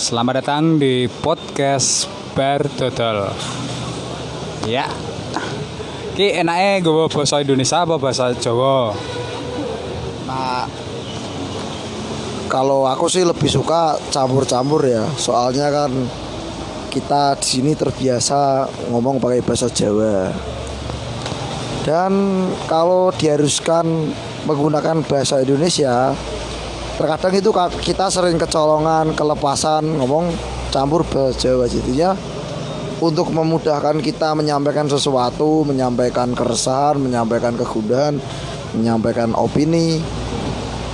Selamat datang di podcast Bar Dodol. Ya. Ki enake gue bahasa Indonesia apa bahasa Jawa? Nah, kalau aku sih lebih suka campur-campur ya. Soalnya kan kita di sini terbiasa ngomong pakai bahasa Jawa. Dan kalau diharuskan menggunakan bahasa Indonesia, terkadang itu kita sering kecolongan, kelepasan ngomong campur bahasa Jawa jadinya untuk memudahkan kita menyampaikan sesuatu, menyampaikan keresahan, menyampaikan kegundahan, menyampaikan opini.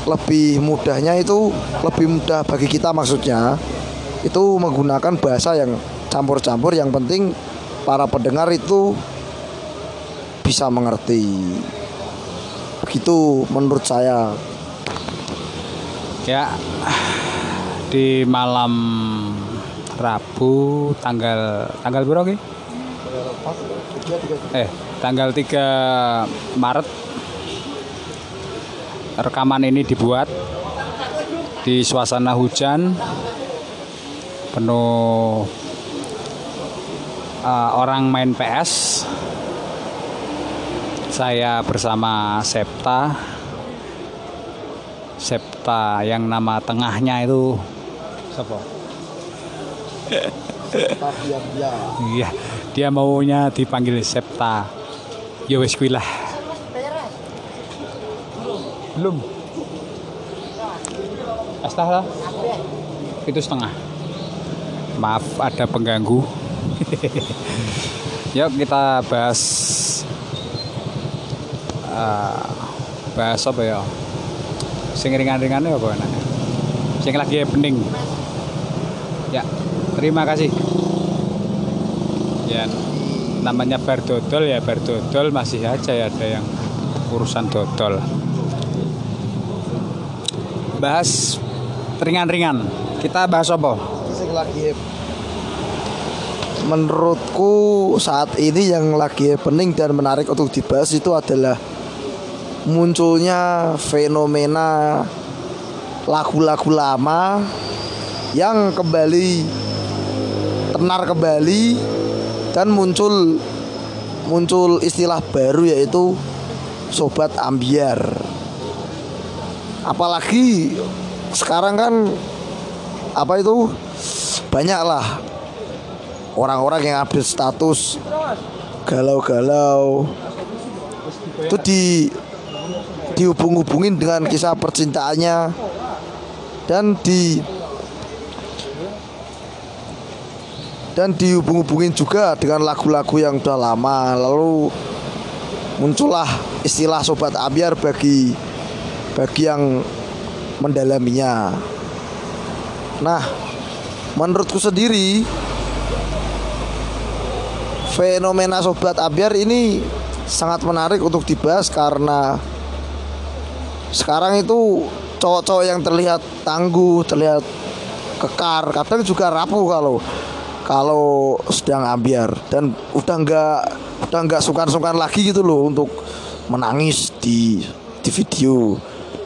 Lebih mudahnya itu lebih mudah bagi kita maksudnya itu menggunakan bahasa yang campur-campur yang penting para pendengar itu bisa mengerti. Begitu menurut saya. Ya. Di malam Rabu tanggal tanggal berapa? Eh, tanggal 3 Maret rekaman ini dibuat di suasana hujan penuh eh, orang main PS saya bersama Septa Septa yang nama tengahnya itu siapa? Iya, dia maunya dipanggil Septa. Ya wis kuwi lah. Belum. Astah lah. Itu setengah. Maaf ada pengganggu. Yuk kita bahas eh, bahas apa ya? Sing ringan-ringan apa enak? Sing lagi happening. Ya, terima kasih. Ya, namanya bar dodol ya bar dodol masih aja ya ada yang urusan dodol. Bahas ringan-ringan. Kita bahas apa? Sing lagi Menurutku saat ini yang lagi happening dan menarik untuk dibahas itu adalah munculnya fenomena lagu-lagu lama yang kembali tenar kembali dan muncul muncul istilah baru yaitu sobat ambiar. Apalagi sekarang kan apa itu banyaklah orang-orang yang update status galau-galau itu di dihubung-hubungin dengan kisah percintaannya. Dan di dan dihubung-hubungin juga dengan lagu-lagu yang udah lama. Lalu muncullah istilah sobat ambiar bagi bagi yang mendalaminya. Nah menurutku sendiri fenomena sobat ambiar ini sangat menarik untuk dibahas karena sekarang itu cowok-cowok yang terlihat tangguh, terlihat kekar, kadang juga rapuh kalau kalau sedang ambiar dan udah nggak udah nggak sungkan-sungkan lagi gitu loh untuk menangis di di video.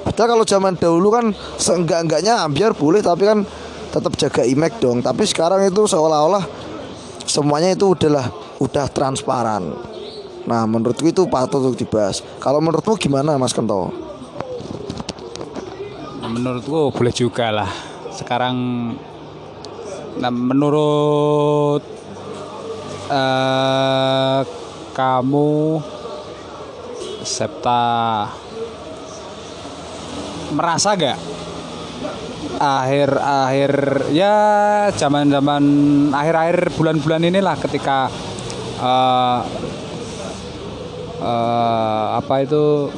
Padahal kalau zaman dahulu kan seenggak-enggaknya ambiar boleh tapi kan tetap jaga image dong. Tapi sekarang itu seolah-olah semuanya itu udahlah udah transparan. Nah, menurutku itu patut untuk dibahas. Kalau menurutmu gimana, Mas Kento? Menurutku boleh juga lah. Sekarang nah, menurut eh, kamu Septa merasa gak akhir-akhir ya zaman-zaman akhir-akhir bulan-bulan inilah ketika eh, eh, apa itu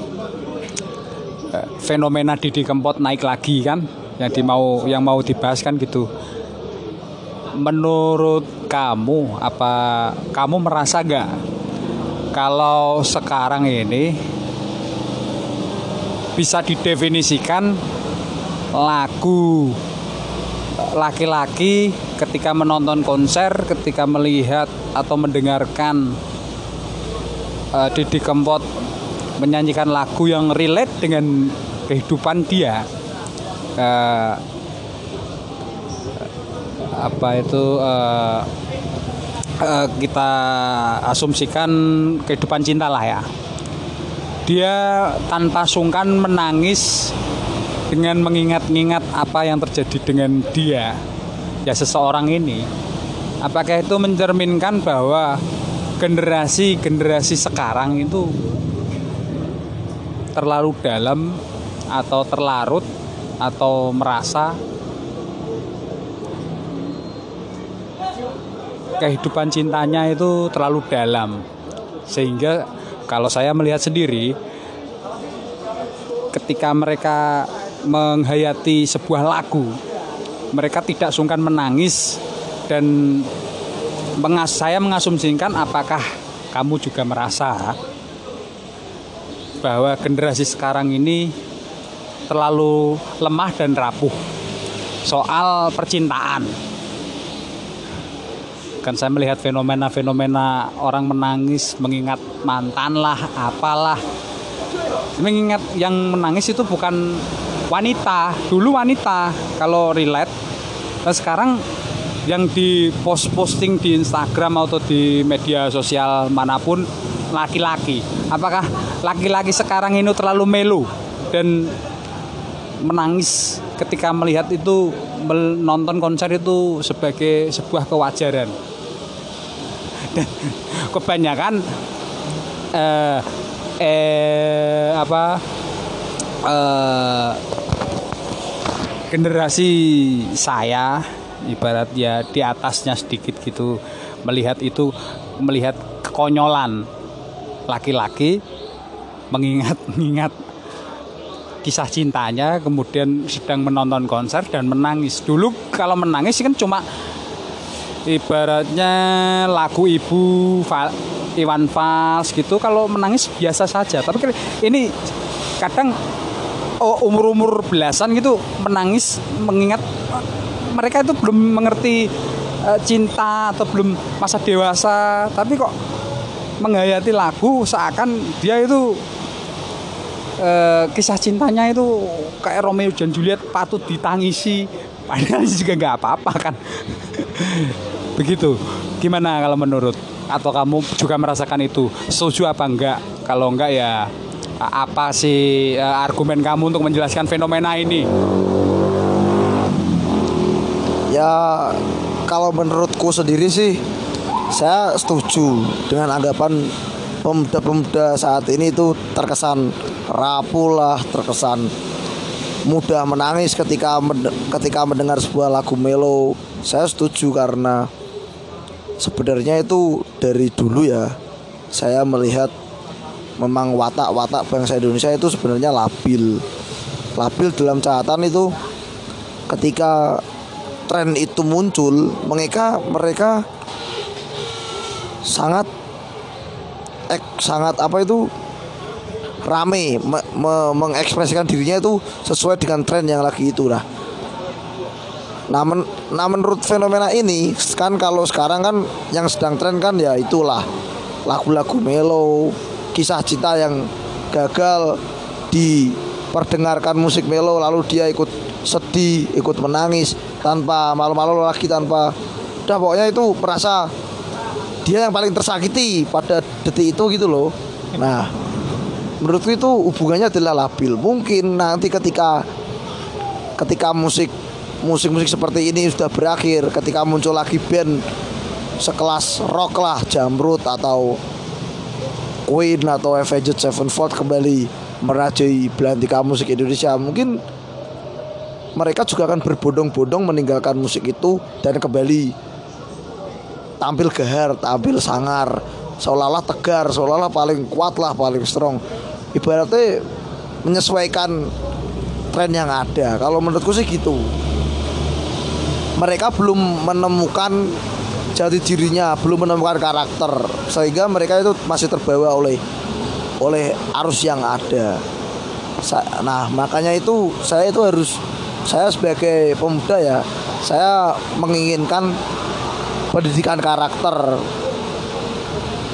fenomena Didi Kempot naik lagi kan yang di mau yang mau dibahas kan gitu. Menurut kamu apa kamu merasa gak kalau sekarang ini bisa didefinisikan lagu laki-laki ketika menonton konser ketika melihat atau mendengarkan eh, Didi Kempot menyanyikan lagu yang relate dengan kehidupan dia. Eh, apa itu uh, uh, kita asumsikan kehidupan cinta lah ya. Dia tanpa sungkan menangis dengan mengingat-ingat apa yang terjadi dengan dia ya seseorang ini. Apakah itu mencerminkan bahwa generasi-generasi sekarang itu terlalu dalam atau terlarut atau merasa kehidupan cintanya itu terlalu dalam. Sehingga kalau saya melihat sendiri ketika mereka menghayati sebuah lagu mereka tidak sungkan menangis dan mengas saya mengasumsikan apakah kamu juga merasa bahwa generasi sekarang ini terlalu lemah dan rapuh. Soal percintaan. Kan saya melihat fenomena-fenomena orang menangis mengingat mantan lah apalah. Mengingat yang menangis itu bukan wanita dulu wanita kalau relate. Nah sekarang yang di post posting di Instagram atau di media sosial mana pun laki-laki. Apakah laki-laki sekarang ini terlalu melu dan menangis ketika melihat itu menonton konser itu sebagai sebuah kewajaran. Kebanyakan eh, eh apa eh, generasi saya ibarat ya di atasnya sedikit gitu melihat itu melihat kekonyolan laki-laki mengingat mengingat kisah cintanya kemudian sedang menonton konser dan menangis. Dulu kalau menangis kan cuma ibaratnya lagu ibu Iwan Fals gitu. Kalau menangis biasa saja. Tapi ini kadang oh, umur-umur belasan gitu menangis mengingat mereka itu belum mengerti uh, cinta atau belum masa dewasa. Tapi kok menghayati lagu seakan dia itu uh, kisah cintanya itu kayak Romeo dan Juliet patut ditangisi padahal juga nggak apa-apa kan Begitu. Gimana kalau menurut atau kamu juga merasakan itu? Setuju apa enggak? Kalau enggak ya apa sih e, argumen kamu untuk menjelaskan fenomena ini? Ya kalau menurutku sendiri sih saya setuju dengan anggapan pemuda-pemuda saat ini itu terkesan rapuh lah, terkesan mudah menangis ketika ketika mendengar sebuah lagu melo. Saya setuju karena sebenarnya itu dari dulu ya saya melihat memang watak-watak bangsa Indonesia itu sebenarnya labil labil dalam catatan itu ketika tren itu muncul mereka mereka sangat ek, sangat apa itu rame me, me, mengekspresikan dirinya itu sesuai dengan tren yang lagi itu lah Nah, men nah menurut fenomena ini kan kalau sekarang kan yang sedang tren kan ya itulah lagu-lagu melo, kisah cinta yang gagal diperdengarkan musik melo lalu dia ikut sedih, ikut menangis tanpa malu-malu lagi tanpa udah pokoknya itu merasa dia yang paling tersakiti pada detik itu gitu loh. Nah, menurutku itu hubungannya adalah labil. Mungkin nanti ketika ketika musik musik-musik seperti ini sudah berakhir ketika muncul lagi band sekelas rock lah Jamrut atau Queen atau Avenged Sevenfold kembali merajai belantika musik Indonesia mungkin mereka juga akan berbondong-bondong meninggalkan musik itu dan kembali tampil gahar, tampil sangar, seolah-olah tegar, seolah-olah paling kuat lah, paling strong. Ibaratnya menyesuaikan tren yang ada. Kalau menurutku sih gitu mereka belum menemukan jati dirinya, belum menemukan karakter sehingga mereka itu masih terbawa oleh oleh arus yang ada. Nah, makanya itu saya itu harus saya sebagai pemuda ya, saya menginginkan pendidikan karakter.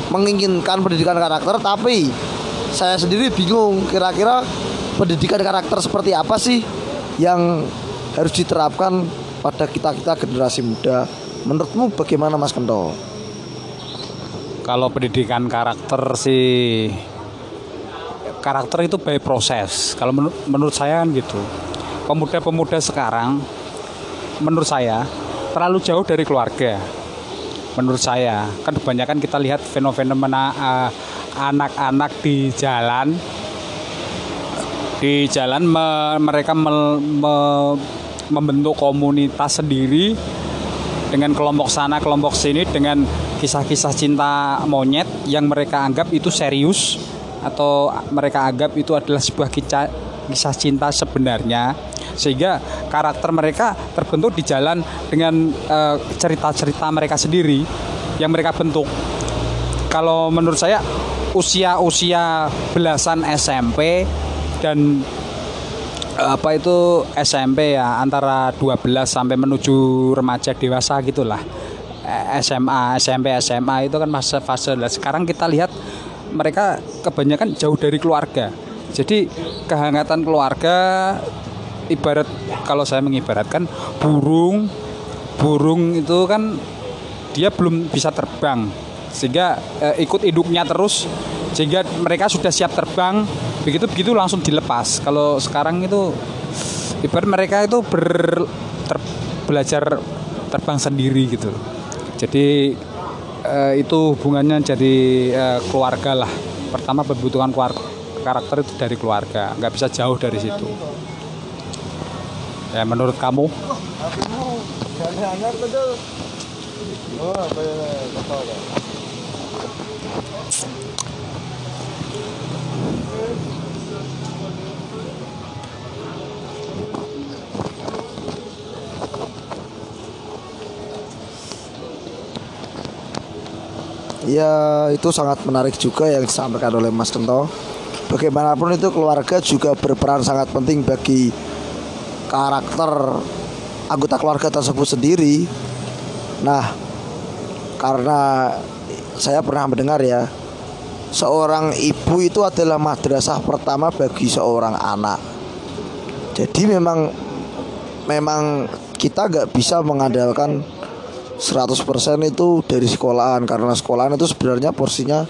Menginginkan pendidikan karakter tapi saya sendiri bingung kira-kira pendidikan karakter seperti apa sih yang harus diterapkan pada kita kita generasi muda. Menurutmu bagaimana Mas Kento? Kalau pendidikan karakter sih karakter itu by proses kalau menur menurut saya kan gitu. Pemuda-pemuda sekarang menurut saya terlalu jauh dari keluarga. Menurut saya kan kebanyakan kita lihat fenomena uh, anak-anak di jalan. Di jalan me, mereka me, me, membentuk komunitas sendiri dengan kelompok sana kelompok sini dengan kisah-kisah cinta monyet yang mereka anggap itu serius atau mereka anggap itu adalah sebuah kisah kisah cinta sebenarnya. Sehingga karakter mereka terbentuk di jalan dengan eh, cerita-cerita uh, mereka sendiri yang mereka bentuk. Kalau menurut saya usia-usia belasan SMP dan eh, apa itu SMP ya antara 12 sampai menuju remaja dewasa gitulah SMA, SMP, SMA itu kan masa fase lah. Sekarang kita lihat mereka kebanyakan jauh dari keluarga. Jadi kehangatan keluarga ibarat kalau saya mengibaratkan burung burung itu kan dia belum bisa terbang sehingga eh, ikut induknya terus sehingga mereka sudah siap terbang. Begitu begitu langsung dilepas. Kalau sekarang itu ibarat mereka itu ber ter, belajar terbang sendiri gitu. Jadi uh, itu hubungannya jadi uh, keluarga lah. Pertama kebutuhan karakter itu dari keluarga. Nggak bisa jauh dari situ. Ya menurut kamu Ya itu sangat menarik juga yang disampaikan oleh Mas Kento Bagaimanapun itu keluarga juga berperan sangat penting bagi karakter anggota keluarga tersebut sendiri. Nah karena saya pernah mendengar ya Seorang ibu itu adalah madrasah pertama bagi seorang anak Jadi memang Memang kita nggak bisa mengandalkan 100% itu dari sekolahan karena sekolahan itu sebenarnya porsinya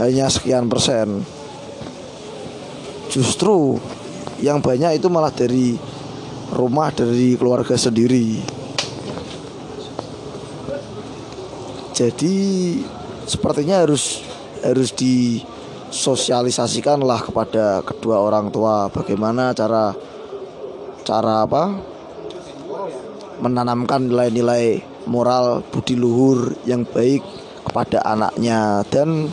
hanya sekian persen. Justru yang banyak itu malah dari rumah dari keluarga sendiri. Jadi sepertinya harus harus disosialisasikan lah kepada kedua orang tua. Bagaimana cara cara apa? Menanamkan nilai-nilai moral budi luhur yang baik kepada anaknya. Dan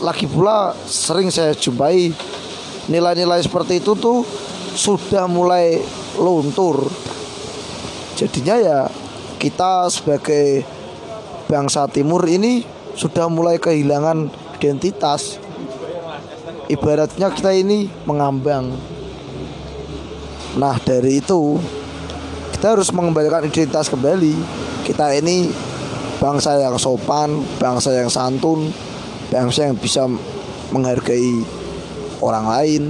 lagi pula sering saya jumpai nilai-nilai seperti itu tuh sudah mulai luntur. Jadinya ya kita sebagai bangsa timur ini sudah mulai kehilangan identitas. Ibaratnya kita ini mengambang. Nah dari itu kita harus mengembalikan identitas kembali. Kita ini bangsa yang sopan bangsa yang santun bangsa yang bisa menghargai orang lain.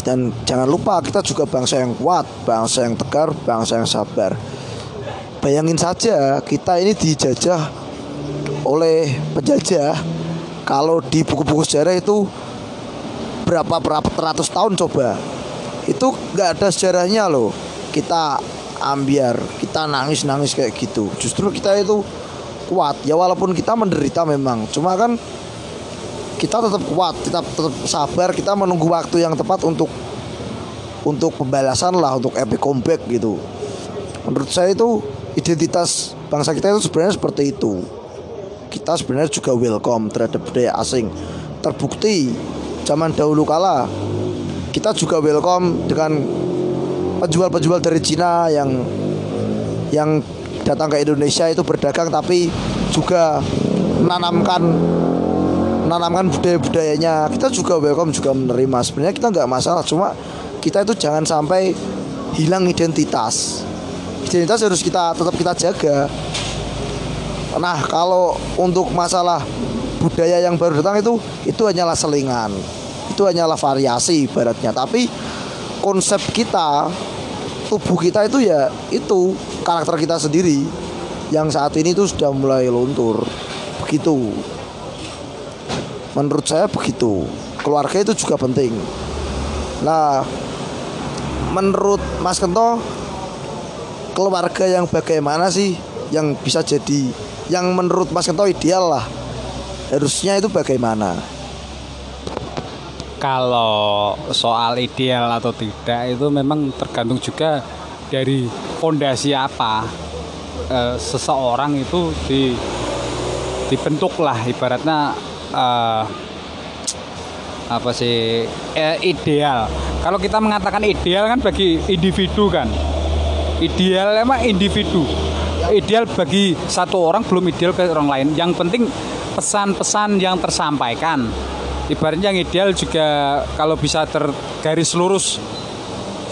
Dan jangan lupa kita juga bangsa yang kuat bangsa yang tegar bangsa yang sabar bayangin saja kita ini dijajah oleh penjajah. Kalau di buku-buku sejarah itu berapa berapa ratus tahun coba. Itu nggak ada sejarahnya loh. Kita ambiar kita nangis nangis kayak gitu. Justru kita itu kuat. Ya walaupun kita menderita memang. Cuma kan kita tetap kuat kita tetap sabar kita menunggu waktu yang tepat untuk untuk pembalasan lah untuk epic comeback gitu. Menurut saya itu identitas bangsa kita itu sebenarnya seperti itu. Kita sebenarnya juga welcome terhadap budaya asing. Terbukti zaman dahulu kala kita juga welcome dengan penjual-penjual dari Cina yang yang datang ke Indonesia itu berdagang tapi juga menanamkan menanamkan budaya-budayanya. Kita juga welcome juga menerima. Sebenarnya kita nggak masalah cuma kita itu jangan sampai hilang identitas identitas harus kita tetap kita jaga. Nah kalau untuk masalah budaya yang baru datang itu itu hanyalah selingan. Itu hanyalah variasi ibaratnya. Tapi konsep kita tubuh kita itu ya itu karakter kita sendiri. Yang saat ini tuh sudah mulai luntur. Begitu. Menurut saya begitu. Keluarga itu juga penting. Nah menurut Mas Kento keluarga yang bagaimana sih yang bisa jadi yang menurut Mas Kento ideal lah. Harusnya itu bagaimana? Kalau soal ideal atau tidak itu memang tergantung juga dari fondasi apa. E, seseorang itu di dibentuk lah ibaratnya e, apa sih e, ideal. Kalau kita mengatakan ideal kan bagi individu kan ideal emang individu. Ideal bagi satu orang belum ideal ke orang lain. Yang penting pesan-pesan yang tersampaikan. Ibaratnya yang ideal juga kalau bisa tergaris lurus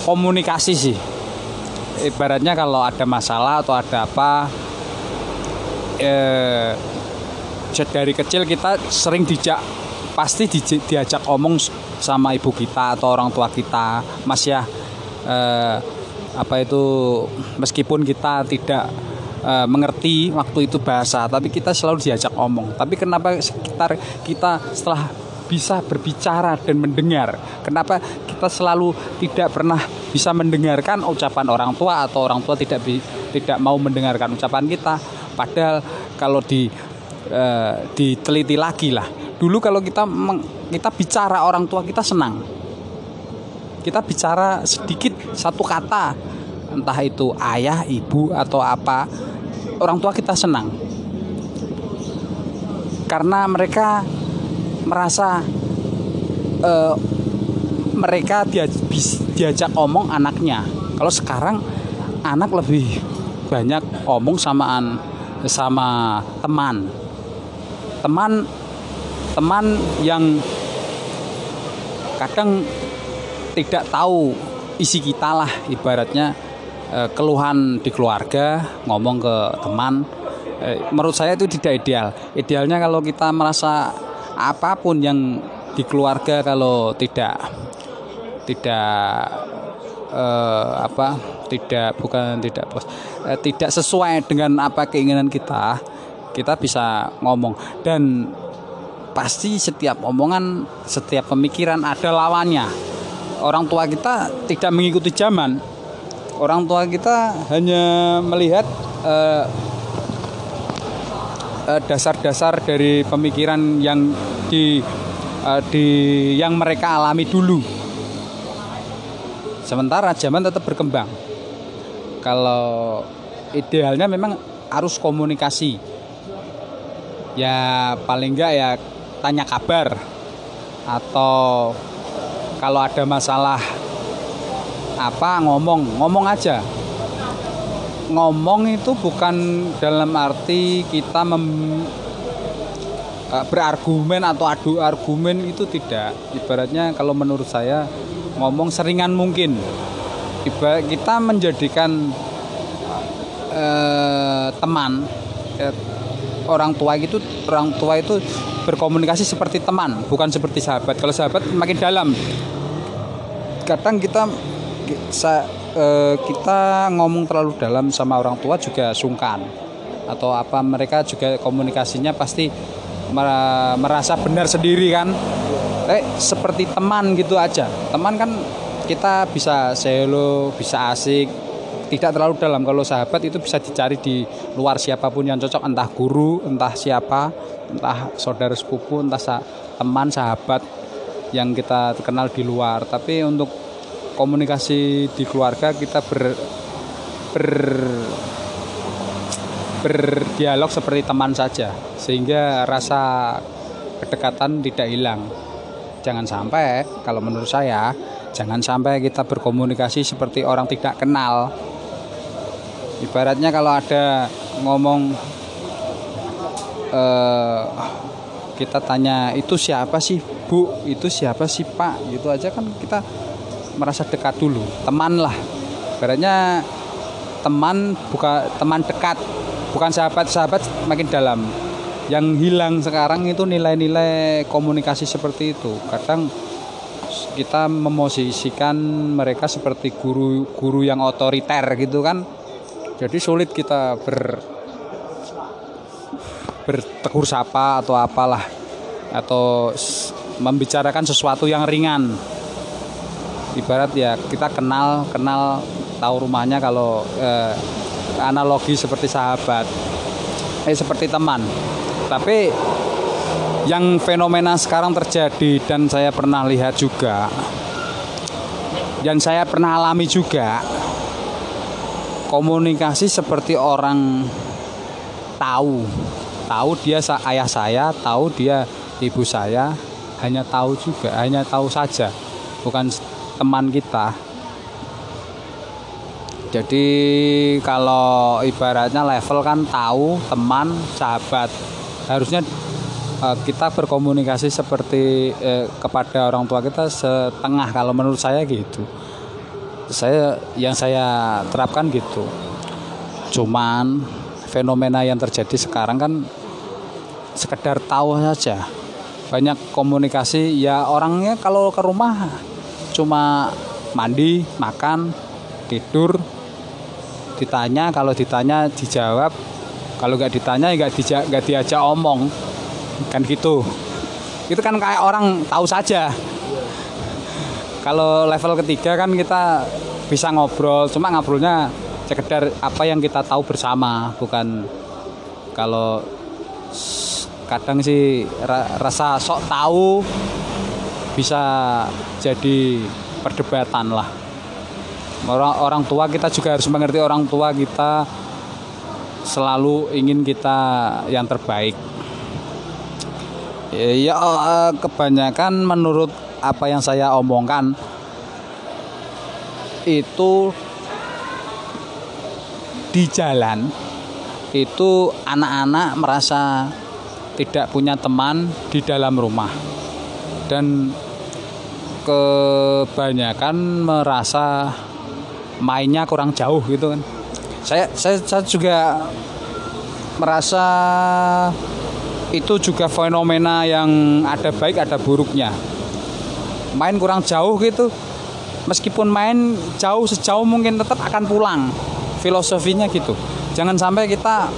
komunikasi sih. Ibaratnya kalau ada masalah atau ada apa eh, dari kecil kita sering dijak pasti di, diajak omong sama ibu kita atau orang tua kita. Mas ya eh, apa itu meskipun kita tidak uh, mengerti waktu itu bahasa tapi kita selalu diajak omong tapi kenapa sekitar kita setelah bisa berbicara dan mendengar. Kenapa kita selalu tidak pernah bisa mendengarkan ucapan orang tua atau orang tua tidak tidak mau mendengarkan ucapan kita. Padahal kalau di e, diteliti lagi lah. Dulu kalau kita meng, kita bicara orang tua kita senang. Kita bicara sedikit satu kata, entah itu ayah, ibu atau apa, orang tua kita senang. Karena mereka merasa uh, mereka dia, diajak omong anaknya. Kalau sekarang anak lebih banyak omong samaan sama teman. Teman teman yang kadang tidak tahu isi kita lah ibaratnya eh, keluhan di keluarga ngomong ke teman. Eh, menurut saya itu tidak ideal. Idealnya kalau kita merasa apa pun yang di keluarga kalau tidak tidak eh, apa tidak bukan tidak bos eh, tidak sesuai dengan apa keinginan kita kita bisa ngomong. Dan pasti setiap omongan setiap pemikiran ada lawannya orang tua kita tidak mengikuti zaman orang tua kita hanya melihat eh, Eh, dasar-dasar dari pemikiran yang di uh, di yang mereka alami dulu. Sementara zaman tetap berkembang. Kalau idealnya memang harus komunikasi. Ya paling enggak ya tanya kabar atau kalau ada masalah apa ngomong ngomong aja ngomong itu bukan dalam arti kita mem, uh, berargumen atau adu argumen itu tidak. Ibaratnya kalau menurut saya ngomong seringan mungkin. Ibarat kita menjadikan uh, teman uh, orang tua itu orang tua itu berkomunikasi seperti teman, bukan seperti sahabat. Kalau sahabat makin dalam. Kadang kita saya eh, kita ngomong terlalu dalam sama orang tua juga sungkan atau apa mereka juga komunikasinya pasti merasa benar sendiri kan eh seperti teman gitu aja teman kan kita bisa selo bisa asik tidak terlalu dalam. Kalau sahabat itu bisa dicari di luar siapa pun yang cocok entah guru entah siapa entah saudara sepupu entah sa teman sahabat yang kita kenal di luar. Tapi untuk komunikasi di keluarga kita ber, ber berdialog seperti teman saja sehingga rasa kedekatan tidak hilang. Jangan sampai kalau menurut saya jangan sampai kita berkomunikasi seperti orang tidak kenal ibaratnya kalau ada ngomong eh, kita tanya itu siapa sih bu? Itu siapa sih pak? Gitu aja kan kita merasa dekat dulu teman lah. Baratnya teman bukan teman dekat bukan sahabat-sahabat makin dalam. Yang hilang sekarang itu nilai-nilai komunikasi seperti itu. Kadang kita memosisikan mereka seperti guru-guru yang otoriter gitu kan jadi sulit kita ber bertegur sapa atau apalah atau membicarakan sesuatu yang ringan. Ibarat ya kita kenal kenal tahu rumahnya kalau eh, analogi seperti sahabat eh seperti teman. Tapi yang fenomena sekarang terjadi dan saya pernah lihat juga dan saya pernah alami juga komunikasi seperti orang tahu. Tahu dia ayah saya tahu dia ibu saya hanya tahu juga hanya tahu saja bukan teman kita. Jadi kalau ibaratnya level kan tahu teman sahabat. Harusnya uh, kita berkomunikasi seperti uh, kepada orang tua kita setengah. Kalau menurut saya gitu saya yang saya terapkan gitu. Cuman fenomena yang terjadi sekarang kan sekedar tahu saja. Banyak komunikasi ya orangnya kalau ke rumah cuma mandi makan tidur ditanya kalau ditanya dijawab. Kalau nggak ditanya nggak nggak diajak omong. Kan gitu. Itu kan kayak orang tahu saja kalau level ketiga kan kita bisa ngobrol cuma ngobrolnya sekedar apa yang kita tahu bersama bukan kalau kadang sih rasa sok tahu bisa jadi perdebatan lah. Orang orang tua kita juga harus mengerti orang tua kita selalu ingin kita yang terbaik. Ya eh, kebanyakan menurut apa yang saya omongkan itu di jalan itu anak-anak merasa tidak punya teman di dalam rumah. Dan kebanyakan merasa mainnya kurang jauh gitu kan. Saya saya, saya juga merasa itu juga fenomena yang ada baik ada buruknya main kurang jauh gitu. Meskipun main jauh sejauh mungkin tetap akan pulang filosofinya gitu. Jangan sampai kita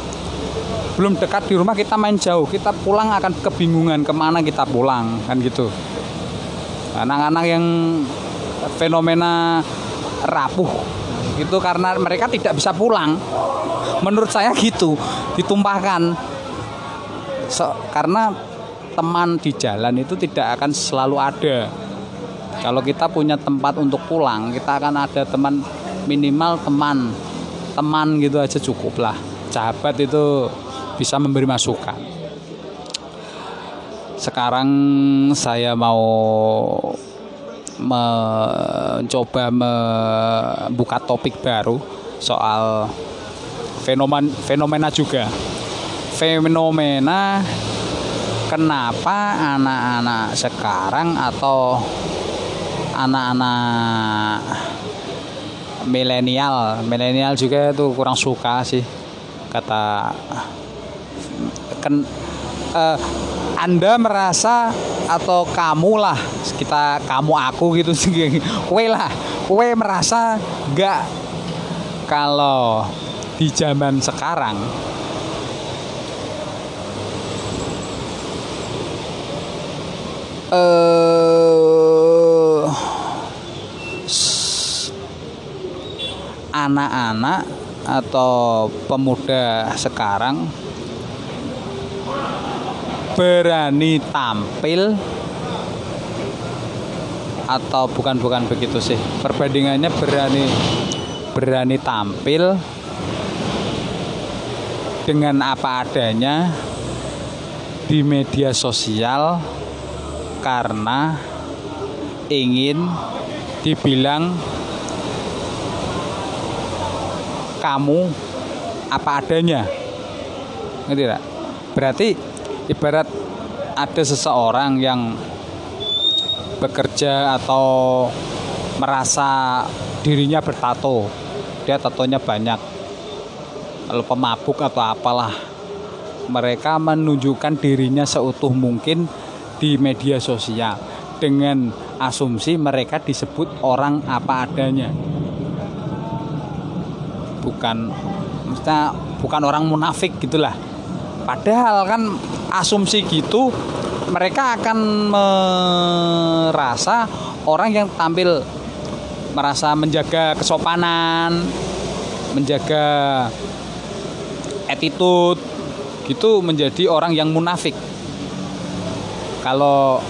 belum dekat di rumah kita main jauh. Kita pulang akan kebingungan ke mana kita pulang kan gitu. Anak-anak yang fenomena rapuh itu karena mereka tidak bisa pulang. Menurut saya gitu ditumpahkan. So, karena teman di jalan itu tidak akan selalu ada kalau kita punya tempat untuk pulang kita akan ada teman minimal teman teman gitu aja cukup lah. Sahabat itu bisa memberi masukan. Sekarang saya mau mencoba membuka topik baru soal fenomen fenomena juga. Fenomena kenapa anak-anak sekarang atau anak-anak milenial. Milenial juga itu kurang suka sih kata ken uh, anda merasa atau kamu lah kita kamu aku gitu sih. Kue lah kue merasa gak kalau di zaman sekarang uh, anak-anak atau pemuda sekarang berani tampil atau bukan bukan begitu sih. Perbandingannya berani berani tampil dengan apa adanya di media sosial karena ingin dibilang kamu apa adanya. Ngerti tidak berarti ibarat ada seseorang yang bekerja atau merasa dirinya bertato dia tatonya banyak kalau pemabuk atau apalah mereka menunjukkan dirinya seutuh mungkin di media sosial. Dengan asumsi mereka disebut orang apa adanya bukan maksudnya bukan orang munafik gitulah. Padahal kan asumsi gitu mereka akan merasa orang yang tampil merasa menjaga kesopanan menjaga attitude gitu menjadi orang yang munafik. Kalau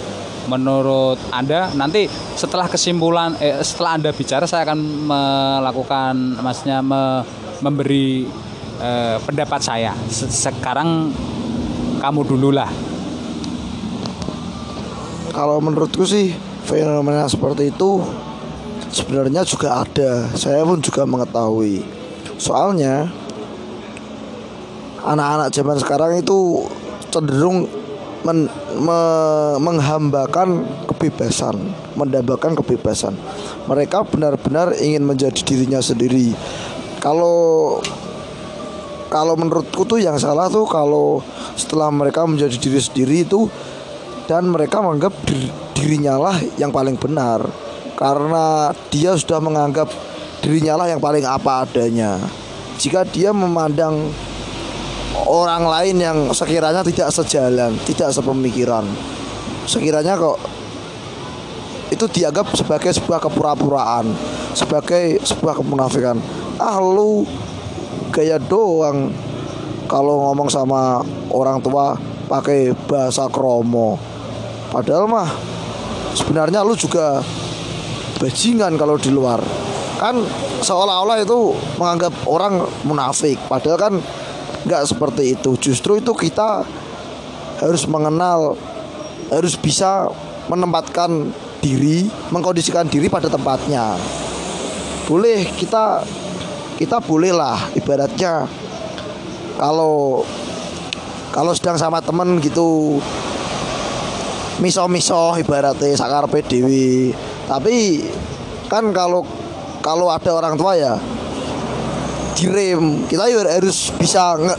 menurut Anda nanti setelah kesimpulan eh, setelah Anda bicara saya akan melakukan maksudnya me, memberi eh, pendapat saya. Sekarang kamu dululah. Kalau menurutku sih fenomena seperti itu sebenarnya juga ada. Saya pun juga mengetahui. Soalnya anak-anak zaman sekarang itu cenderung men, me, menghambakan kebebasan, mendambakan kebebasan. Mereka benar-benar ingin menjadi dirinya sendiri. Kalau kalau menurutku tuh yang salah tuh kalau setelah mereka menjadi diri sendiri itu dan mereka menganggap dir, dirinya lah yang paling benar karena dia sudah menganggap dirinya lah yang paling apa adanya. Jika dia memandang orang lain yang sekiranya tidak sejalan, tidak sepemikiran. Sekiranya kok itu dianggap sebagai sebuah kepura-puraan, sebagai sebuah kemunafikan. Ah lu gaya doang kalau ngomong sama orang tua pakai bahasa kromo. Padahal mah sebenarnya lu juga bajingan kalau di luar. Kan seolah-olah itu menganggap orang munafik. Padahal kan nggak seperti itu. Justru itu kita harus mengenal harus bisa menempatkan diri mengkondisikan diri pada tempatnya. Boleh kita kita bolehlah ibaratnya kalau kalau sedang sama temen gitu miso-miso ibaratnya sakar PDW tapi kan kalau kalau ada orang tua ya direm. Kita harus bisa nge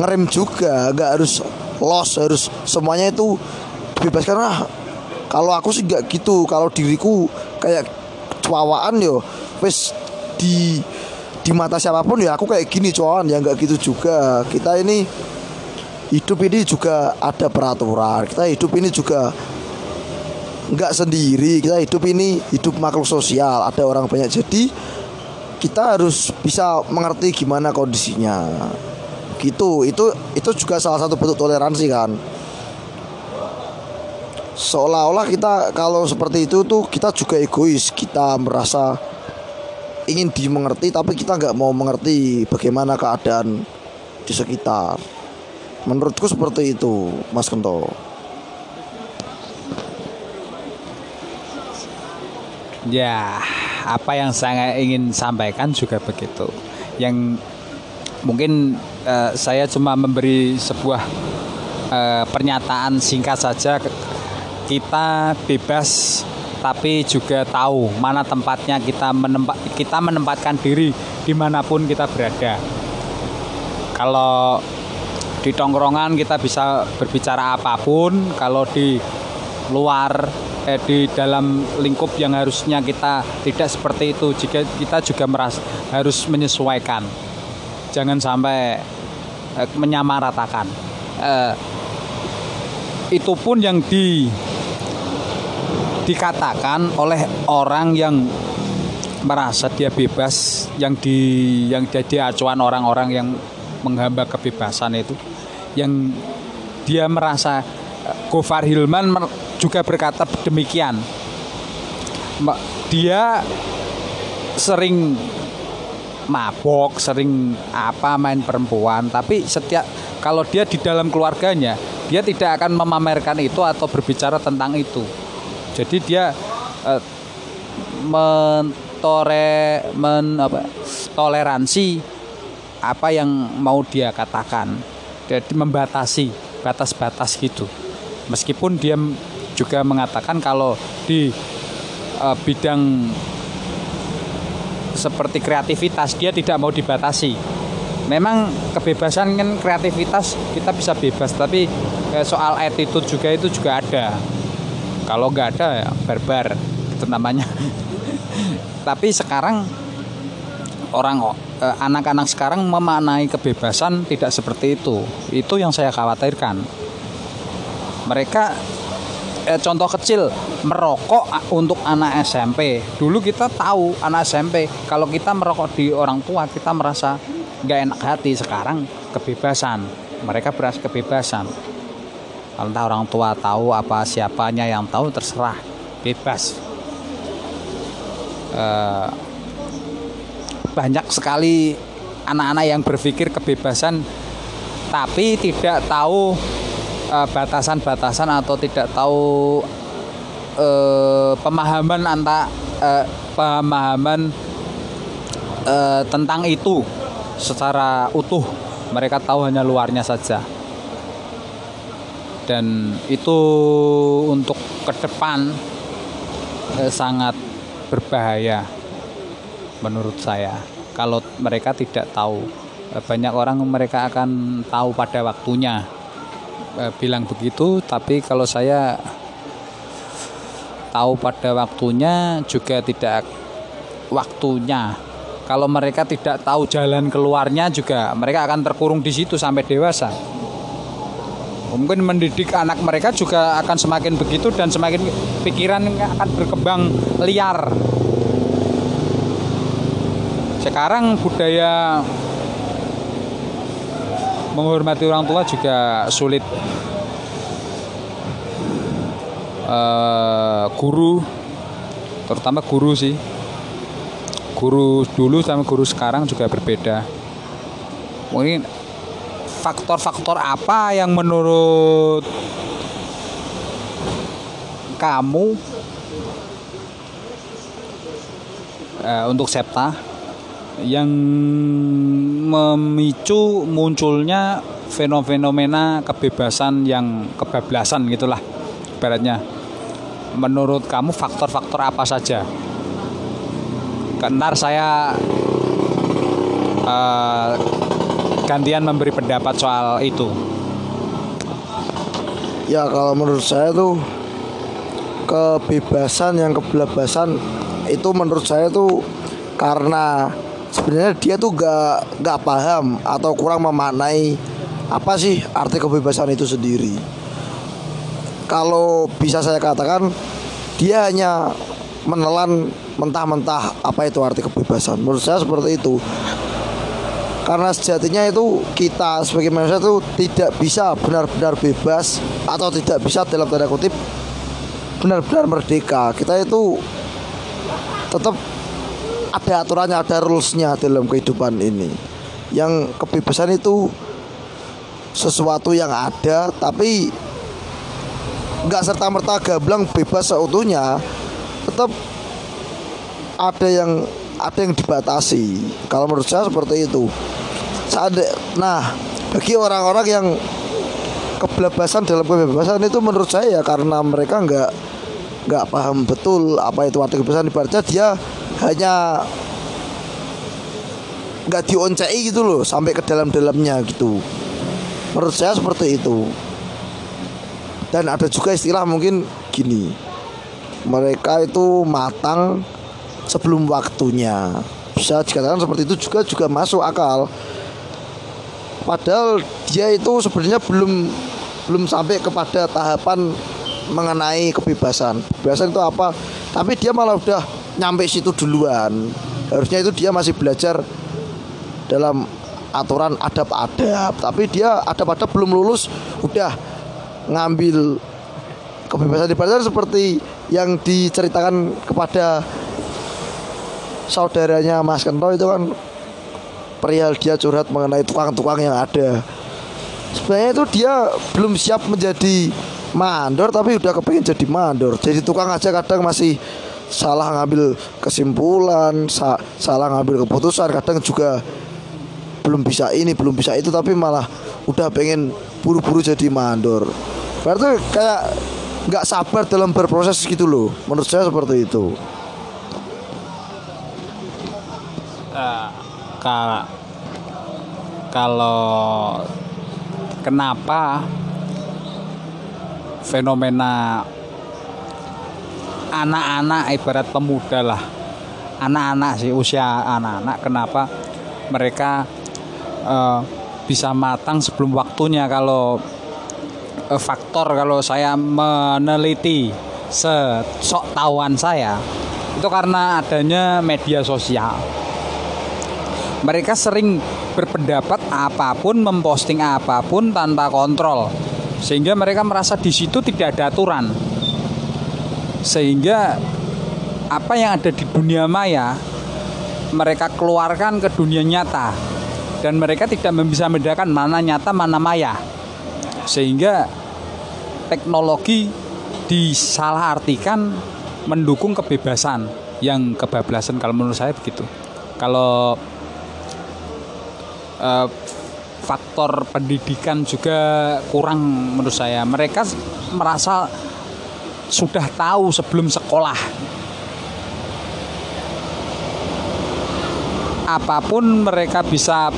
ngerem juga. Nggak harus loss harus semuanya itu dibebaskan lah. Kalau aku sih nggak gitu. Kalau diriku kayak cowaan yo. Wes di di mata siapa pun ya aku kayak gini cowok ya nggak gitu juga. Kita ini hidup ini juga ada peraturan. Kita hidup ini juga nggak sendiri. Kita hidup ini hidup makhluk sosial. Ada orang banyak jadi kita harus bisa mengerti gimana kondisinya. Gitu. Itu itu juga salah satu bentuk toleransi kan. Seolah-olah kita kalau seperti itu tuh kita juga egois. Kita merasa ingin dimengerti tapi kita nggak mau mengerti bagaimana keadaan di sekitar. Menurutku seperti itu Mas Kento. Ya apa yang saya ingin sampaikan juga begitu. Yang mungkin uh, saya cuma memberi sebuah uh, pernyataan singkat saja kita bebas tapi juga tahu mana tempatnya kita menempat kita menempatkan diri di mana pun kita berada. Kalau di tongkrongan kita bisa berbicara apa pun, kalau di luar eh, di dalam lingkup yang harusnya kita tidak seperti itu. Jika kita juga merasa harus menyesuaikan. Jangan sampai eh, menyamaratakan. Eh, itu pun yang di dikatakan oleh orang yang merasa dia bebas yang di yang jadi acuan orang-orang yang menghamba kebebasan itu. Yang dia merasa eh, Gofar Hilman juga berkata demikian. Dia sering mabok, sering apa main perempuan, tapi setiap kalau dia di dalam keluarganya, dia tidak akan memamerkan itu atau berbicara tentang itu. Jadi dia eh, mentore men apa toleransi apa yang mau dia katakan. Jadi membatasi batas-batas gitu. Meskipun dia juga mengatakan kalau di uh, bidang seperti kreativitas dia tidak mau dibatasi. Memang kebebasan kan kreativitas kita bisa bebas, tapi eh, soal attitude juga itu juga ada. kalau nggak ada ya barbar itu namanya tapi sekarang orang eh, anak-anak sekarang memaknai kebebasan tidak seperti itu itu yang saya khawatirkan mereka eh, contoh kecil merokok untuk anak SMP dulu kita tahu anak SMP kalau kita merokok di orang tua kita merasa nggak enak hati. Sekarang kebebasan mereka berasa kebebasan. Entah orang tua tahu apa siapanya yang tahu terserah bebas. Eh, banyak sekali anak-anak yang berpikir kebebasan tapi tidak tahu uh, batasan-batasan atau tidak tahu uh, pemahaman antara uh, pemahaman uh, tentang itu secara utuh. Mereka tahu hanya luarnya saja. Dan itu untuk ke depan uh, sangat berbahaya menurut saya. Kalau mereka tidak tahu banyak orang mereka akan tahu pada waktunya e, bilang begitu tapi kalau saya tahu pada waktunya juga tidak waktunya. Kalau mereka tidak tahu jalan keluarnya juga mereka akan terkurung di situ sampai dewasa. Mungkin mendidik anak mereka juga akan semakin begitu dan semakin pikiran akan berkembang liar. Sekarang budaya menghormati orang tua juga sulit. Uh, guru terutama guru sih. Guru dulu sama guru sekarang juga berbeda. Mungkin faktor-faktor apa yang menurut kamu uh, untuk Septa yang memicu munculnya fenomena kebebasan yang kebablasan gitulah ibaratnya. Menurut kamu faktor-faktor apa saja? Kentar saya uh, gantian memberi pendapat soal itu. Ya kalau menurut saya tuh kebebasan yang kebelabasan itu menurut saya tuh karena sebenarnya dia tuh gak gak paham atau kurang memaknai apa sih arti kebebasan itu sendiri. Kalau bisa saya katakan dia hanya menelan mentah-mentah apa itu arti kebebasan. Menurut saya seperti itu. Karena sejatinya itu kita sebagai manusia itu tidak bisa benar-benar bebas atau tidak bisa dalam tanda kutip benar-benar merdeka. Kita itu tetap ada aturannya ada rulesnya dalam kehidupan ini. Yang kebebasan itu sesuatu yang ada tapi nggak serta merta gablang bebas seutuhnya tetap ada yang ada yang dibatasi. Kalau menurut saya seperti itu. Nah bagi orang-orang yang kebebasan dalam kebebasan itu menurut saya ya karena mereka nggak nggak paham betul apa itu arti kebebasan ibaratnya dia hanya nggak dioncei gitu loh sampai ke dalam-dalamnya gitu. Menurut saya seperti itu. Dan ada juga istilah mungkin gini. Mereka itu matang sebelum waktunya. Bisa dikatakan seperti itu juga juga masuk akal. Padahal dia itu sebenarnya belum belum sampai kepada tahapan mengenai kebebasan. Kebebasan itu apa? Tapi dia malah udah nyampe situ duluan. Harusnya itu dia masih belajar dalam aturan adab-adab tapi dia adab-adab belum lulus udah ngambil kebebasan di pasar seperti yang diceritakan kepada saudaranya Mas Kento itu kan perihal dia curhat mengenai tukang-tukang yang ada. Sebenarnya itu dia belum siap menjadi mandor tapi udah kepengen jadi mandor. Jadi tukang aja kadang masih salah ngambil kesimpulan sa salah ngambil keputusan kadang juga belum bisa ini belum bisa itu tapi malah udah pengen buru-buru jadi mandor. Berarti kayak nggak sabar dalam berproses gitu loh. Menurut saya seperti itu. Uh, kalau kenapa fenomena anak-anak ibarat pemuda lah. Anak-anak sih usia anak-anak kenapa mereka uh, bisa matang sebelum waktunya? Kalau uh, faktor kalau saya meneliti sesok tahuan saya itu karena adanya media sosial. Mereka sering berpendapat apa pun memposting apa pun tanpa kontrol sehingga mereka merasa di situ tidak ada aturan sehingga apa yang ada di dunia maya mereka keluarkan ke dunia nyata. Dan mereka tidak bisa membedakan mana nyata mana maya. Sehingga teknologi disalahartikan mendukung kebebasan yang kebablasan kalau menurut saya begitu. Kalau uh, faktor pendidikan juga kurang menurut saya. Mereka merasa sudah tahu sebelum sekolah. Apa pun mereka bisa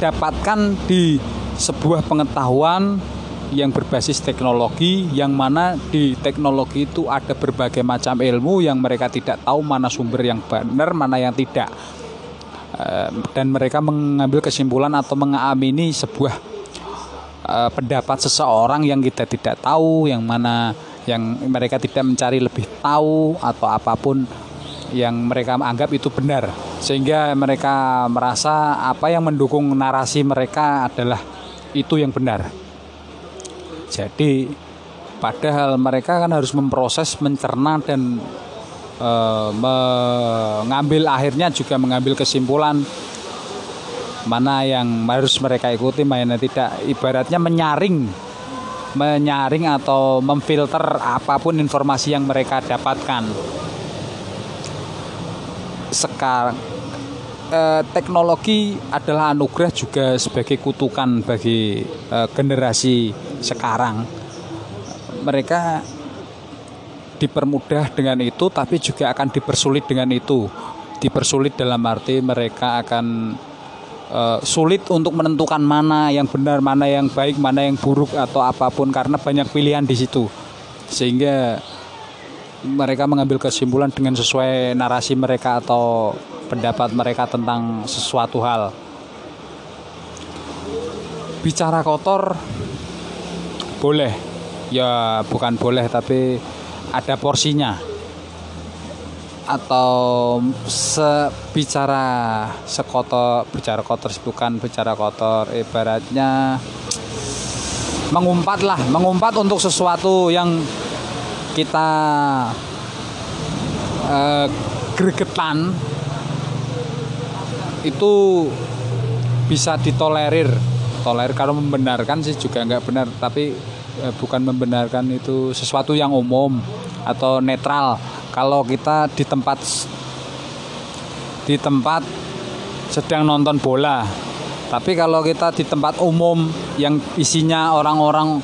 dapatkan di sebuah pengetahuan yang berbasis teknologi yang mana di teknologi itu ada berbagai macam ilmu yang mereka tidak tahu mana sumber yang benar mana yang tidak Eh, dan mereka mengambil kesimpulan atau mengamini sebuah uh, pendapat seseorang yang kita tidak tahu yang mana yang mereka tidak mencari lebih tahu atau apa pun yang mereka anggap itu benar. Sehingga mereka merasa apa yang mendukung narasi mereka adalah itu yang benar. Jadi padahal mereka kan harus memproses mencerna dan Eh, mengambil akhirnya juga mengambil kesimpulan mana yang harus mereka ikuti mana tidak. Ibaratnya menyaring menyaring atau memfilter apa pun informasi yang mereka dapatkan. Sekarang eh, teknologi adalah anugerah juga sebagai kutukan bagi eh, generasi sekarang. Mereka dipermudah dengan itu tapi juga akan dipersulit dengan itu. Dipersulit dalam arti mereka akan uh, sulit untuk menentukan mana yang benar mana yang baik mana yang buruk atau apa pun karena banyak pilihan di situ. Sehingga mereka mengambil kesimpulan dengan sesuai narasi mereka atau pendapat mereka tentang sesuatu hal. Bicara kotor boleh. Ya bukan boleh tapi ada porsinya atau sebicara sekotor bicara kotor bukan bicara kotor ibaratnya mengumpat lah mengumpat untuk sesuatu yang kita eh, gregetan itu bisa ditolerir. Tolerir kalau membenarkan sih juga nggak benar tapi eh, bukan membenarkan itu sesuatu yang umum atau netral kalau kita di tempat di tempat sedang nonton bola tapi kalau kita di tempat umum yang isinya orang-orang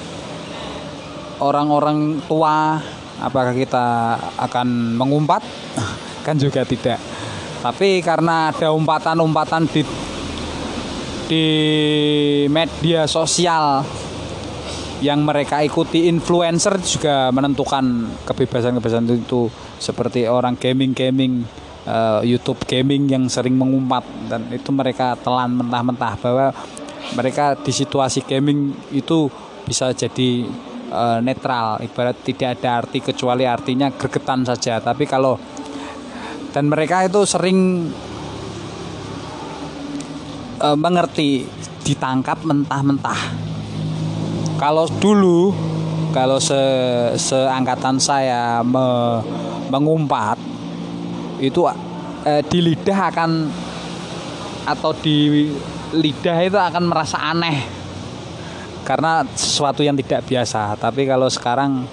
orang-orang tua apakah kita akan mengumpat? Kan juga tidak. Tapi karena ada umpatan-umpatan di di media sosial yang mereka ikuti influencer juga menentukan kebebasan-kebebasan itu seperti orang gaming-gaming uh, YouTube gaming yang sering mengumpat dan itu mereka telan mentah-mentah bahwa mereka di situasi gaming itu bisa jadi uh, netral. Ibarat tidak ada arti kecuali artinya gregetan saja. Tapi kalau dan mereka itu sering uh, mengerti ditangkap mentah-mentah kalau dulu kalau se seangkatan saya me, mengumpat itu eh, di lidah akan atau di lidah itu akan merasa aneh. Karena sesuatu yang tidak biasa. Tapi kalau sekarang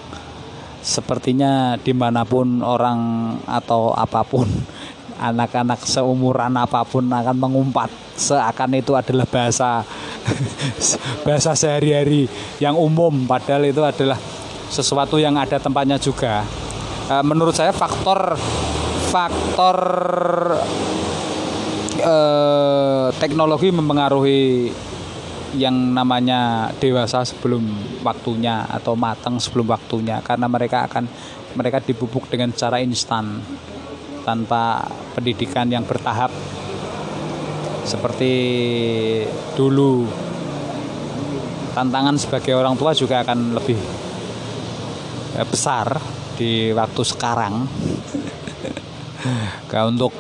sepertinya di mana pun orang atau apa pun anak-anak seumuran apa pun akan mengumpat. Seakan itu adalah bahasa bahasa sehari-hari yang umum padahal itu adalah sesuatu yang ada tempatnya juga. E, menurut saya faktor faktor e, teknologi mempengaruhi yang namanya dewasa sebelum waktunya atau matang sebelum waktunya karena mereka akan mereka dipupuk dengan cara instan tanpa pendidikan yang bertahap seperti dulu. Tantangan sebagai orang tua juga akan lebih eh, besar di waktu sekarang. Untuk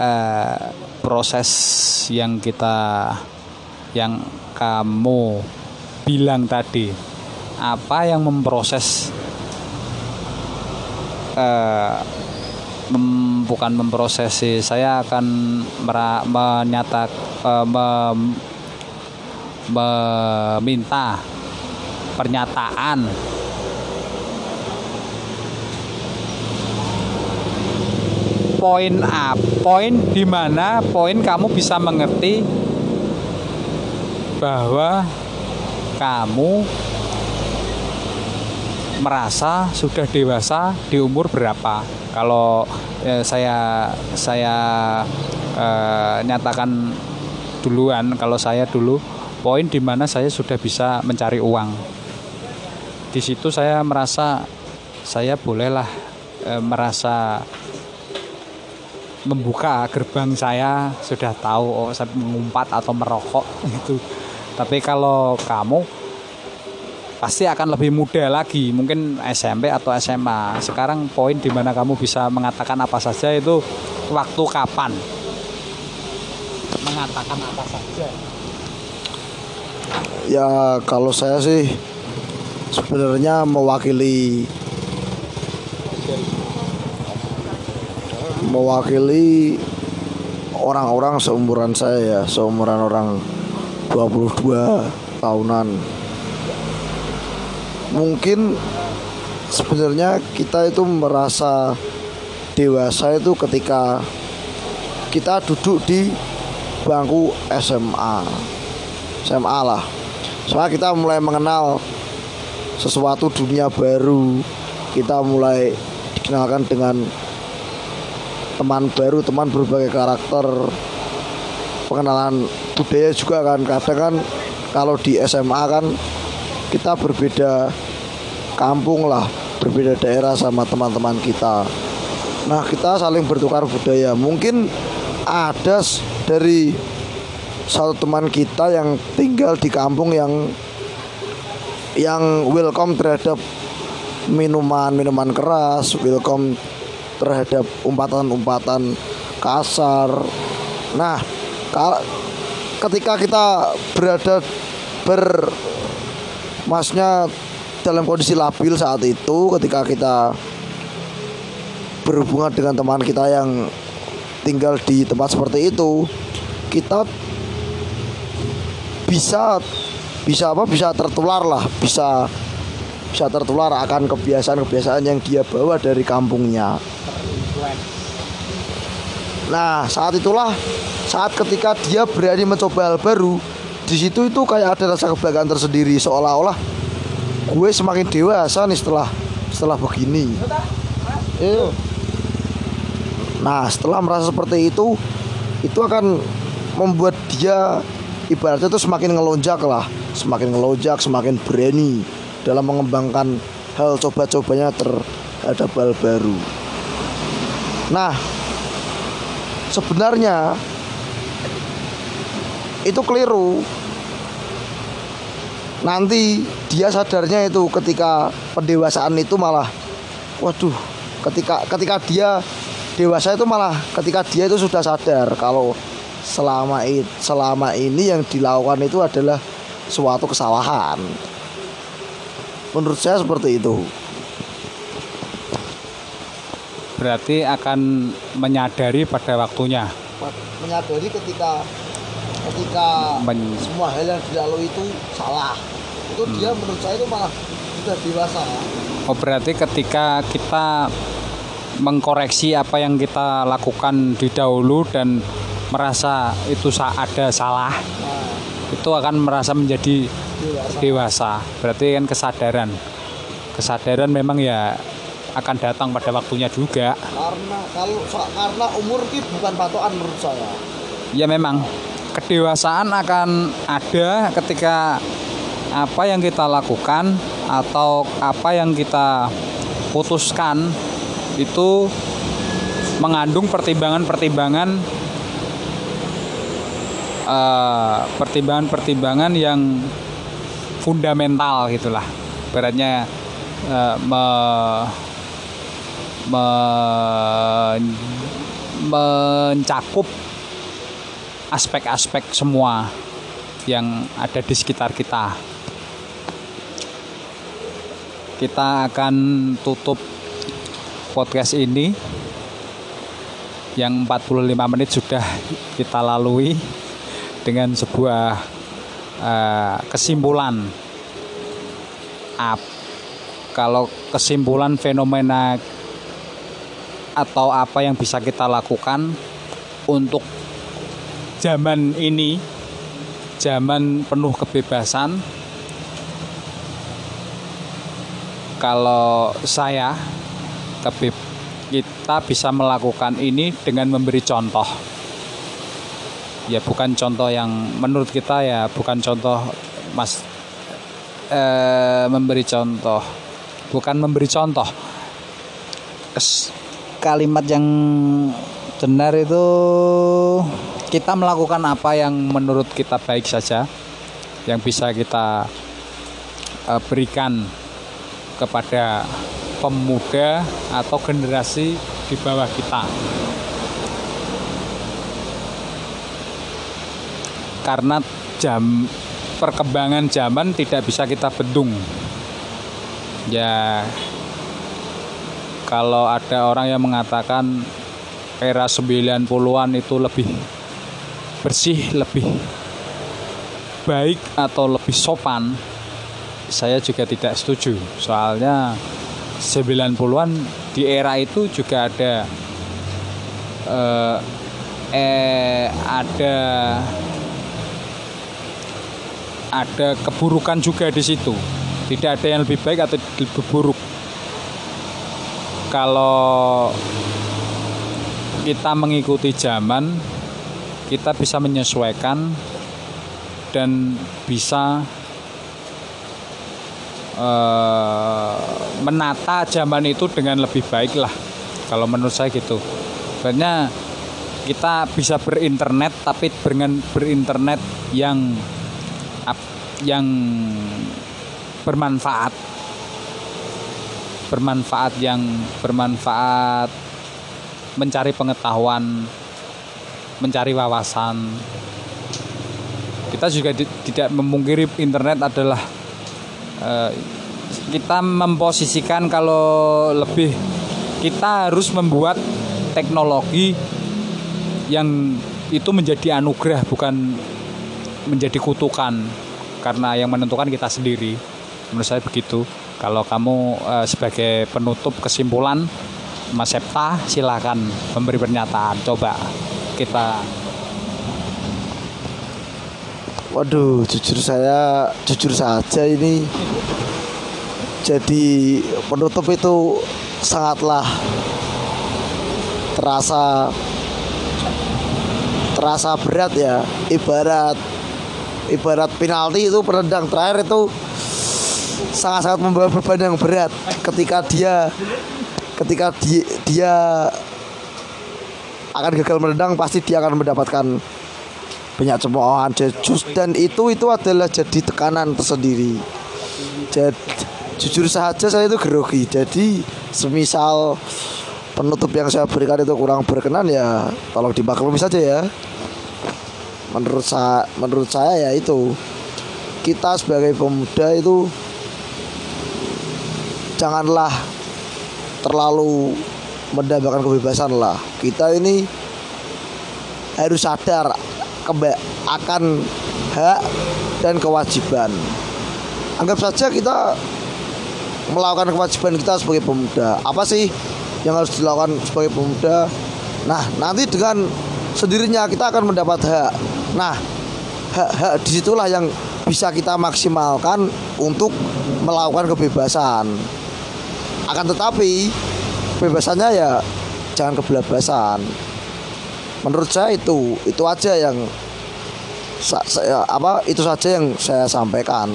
uh, proses yang kita yang kamu bilang tadi apa yang memproses uh, mem, bukan memprosesi. Saya akan mera, menyatak uh, mem, meminta pernyataan. Poin A poin di mana poin kamu bisa mengerti bahwa kamu merasa sudah dewasa di umur berapa kalau eh, saya saya eh, nyatakan duluan kalau saya dulu poin di mana saya sudah bisa mencari uang. Di situ saya merasa saya bolehlah eh, merasa membuka gerbang saya sudah tahu oh saya mengumpat atau merokok gitu. Tapi kalau kamu pasti akan lebih muda lagi mungkin SMP atau SMA sekarang poin di mana kamu bisa mengatakan apa saja itu waktu kapan? Mengatakan apa saja. Ya kalau saya sih sebenarnya mewakili mewakili orang-orang seumuran saya ya seumuran orang 22 tahunan mungkin sebenarnya kita itu merasa dewasa itu ketika kita duduk di bangku SMA SMA lah. Soalnya kita mulai mengenal sesuatu dunia baru. Kita mulai dikenalkan dengan teman baru teman berbagai karakter. Pengenalan budaya juga kan. Kadang kan kalau di SMA kan kita berbeda kampung lah berbeda daerah sama teman-teman kita. Nah kita saling bertukar budaya. Mungkin ada dari satu teman kita yang tinggal di kampung yang yang welcome terhadap minuman minuman keras welcome terhadap umpatan-umpatan kasar. Nah ketika kita berada ber masnya dalam kondisi labil saat itu ketika kita berhubungan dengan teman kita yang tinggal di tempat seperti itu kita bisa bisa apa bisa tertular lah bisa bisa tertular akan kebiasaan-kebiasaan yang dia bawa dari kampungnya. Nah saat itulah saat ketika dia berani mencoba hal baru di situ itu kayak ada rasa kebanggaan tersendiri seolah-olah gue semakin dewasa nih setelah setelah begini. Iya. Nah setelah merasa seperti itu itu akan membuat dia ibaratnya itu semakin ngelonjak lah, semakin ngelonjak, semakin berani dalam mengembangkan hal coba-cobanya terhadap hal baru. Nah sebenarnya itu keliru nanti dia sadarnya itu ketika pendewasaan itu malah waduh ketika ketika dia dewasa itu malah ketika dia itu sudah sadar kalau selama it, selama ini yang dilakukan itu adalah suatu kesalahan. Menurut saya seperti itu. Berarti akan menyadari pada waktunya? Menyadari ketika ketika Men semua hal yang dilalui itu salah. Itu hmm. dia menurut saya itu malah sudah dewasa oh berarti ketika kita mengkoreksi apa yang kita lakukan di dahulu dan merasa itu ada salah nah. itu akan merasa menjadi dewasa. dewasa. Berarti kan kesadaran. Kesadaran memang ya akan datang pada waktunya juga. Karena kalau karena umur itu bukan patokan menurut saya. Ya memang kedewasaan akan ada ketika apa yang kita lakukan atau apa yang kita putuskan itu mengandung pertimbangan-pertimbangan eh, pertimbangan-pertimbangan yang fundamental gitulah. Beratnya uh, me, me, mencakup aspek-aspek semua yang ada di sekitar kita. Kita akan tutup podcast ini yang 45 menit sudah kita lalui dengan sebuah uh, kesimpulan up kalau kesimpulan fenomena atau apa yang bisa kita lakukan untuk zaman ini zaman penuh kebebasan. Kalau saya kita bisa melakukan ini dengan memberi contoh. Ya bukan contoh yang menurut kita ya bukan contoh mas eh, memberi contoh. Bukan memberi contoh. Kalimat yang benar itu kita melakukan apa yang menurut kita baik saja yang bisa kita uh, berikan kepada pemuda atau generasi di bawah kita. Karena jam perkembangan zaman tidak bisa kita bendung. Ya kalau ada orang yang mengatakan era 90-an itu lebih bersih, lebih baik atau lebih sopan, saya juga tidak setuju. Soalnya 90-an di era itu juga ada eh, eh ada ada keburukan juga di situ. Tidak ada yang lebih baik atau lebih buruk. Kalau kita mengikuti zaman, kita bisa menyesuaikan dan bisa uh, menata zaman itu dengan lebih baik lah. Kalau menurut saya gitu. Sebenarnya kita bisa berinternet tapi dengan berinternet yang yang bermanfaat bermanfaat yang bermanfaat mencari pengetahuan mencari wawasan. Kita juga tidak memungkiri internet adalah uh, kita memposisikan kalau lebih kita harus membuat teknologi yang itu menjadi anugerah bukan menjadi kutukan. Karena yang menentukan kita sendiri. Menurut saya begitu. Kalau kamu uh, sebagai penutup kesimpulan Mas Septa silakan memberi pernyataan. Coba kita. Waduh, jujur saya jujur saja ini jadi penutup itu sangatlah terasa terasa berat ya. Ibarat ibarat penalti itu penendang terakhir itu sangat-sangat membawa beban yang berat. Ketika dia ketika dia, dia akan gagal menendang pasti dia akan mendapatkan banyak cemoohan. Dan itu itu adalah jadi tekanan tersendiri. Jadi jujur saja saya itu grogi. Jadi semisal penutup yang saya berikan itu kurang berkenan ya tolong dimaklumi saja ya. Menurut saya menurut saya ya itu. Kita sebagai pemuda itu janganlah terlalu mendambakan kebebasan lah. Kita ini harus sadar akan hak dan kewajiban. Anggap saja kita melakukan kewajiban kita sebagai pemuda. Apa sih yang harus dilakukan sebagai pemuda? Nah nanti dengan sendirinya kita akan mendapat hak. Nah hak-hak di situlah yang bisa kita maksimalkan untuk melakukan kebebasan. Akan tetapi kebebasannya ya jangan kebelabasan menurut saya itu itu aja yang saya apa itu saja yang saya sampaikan.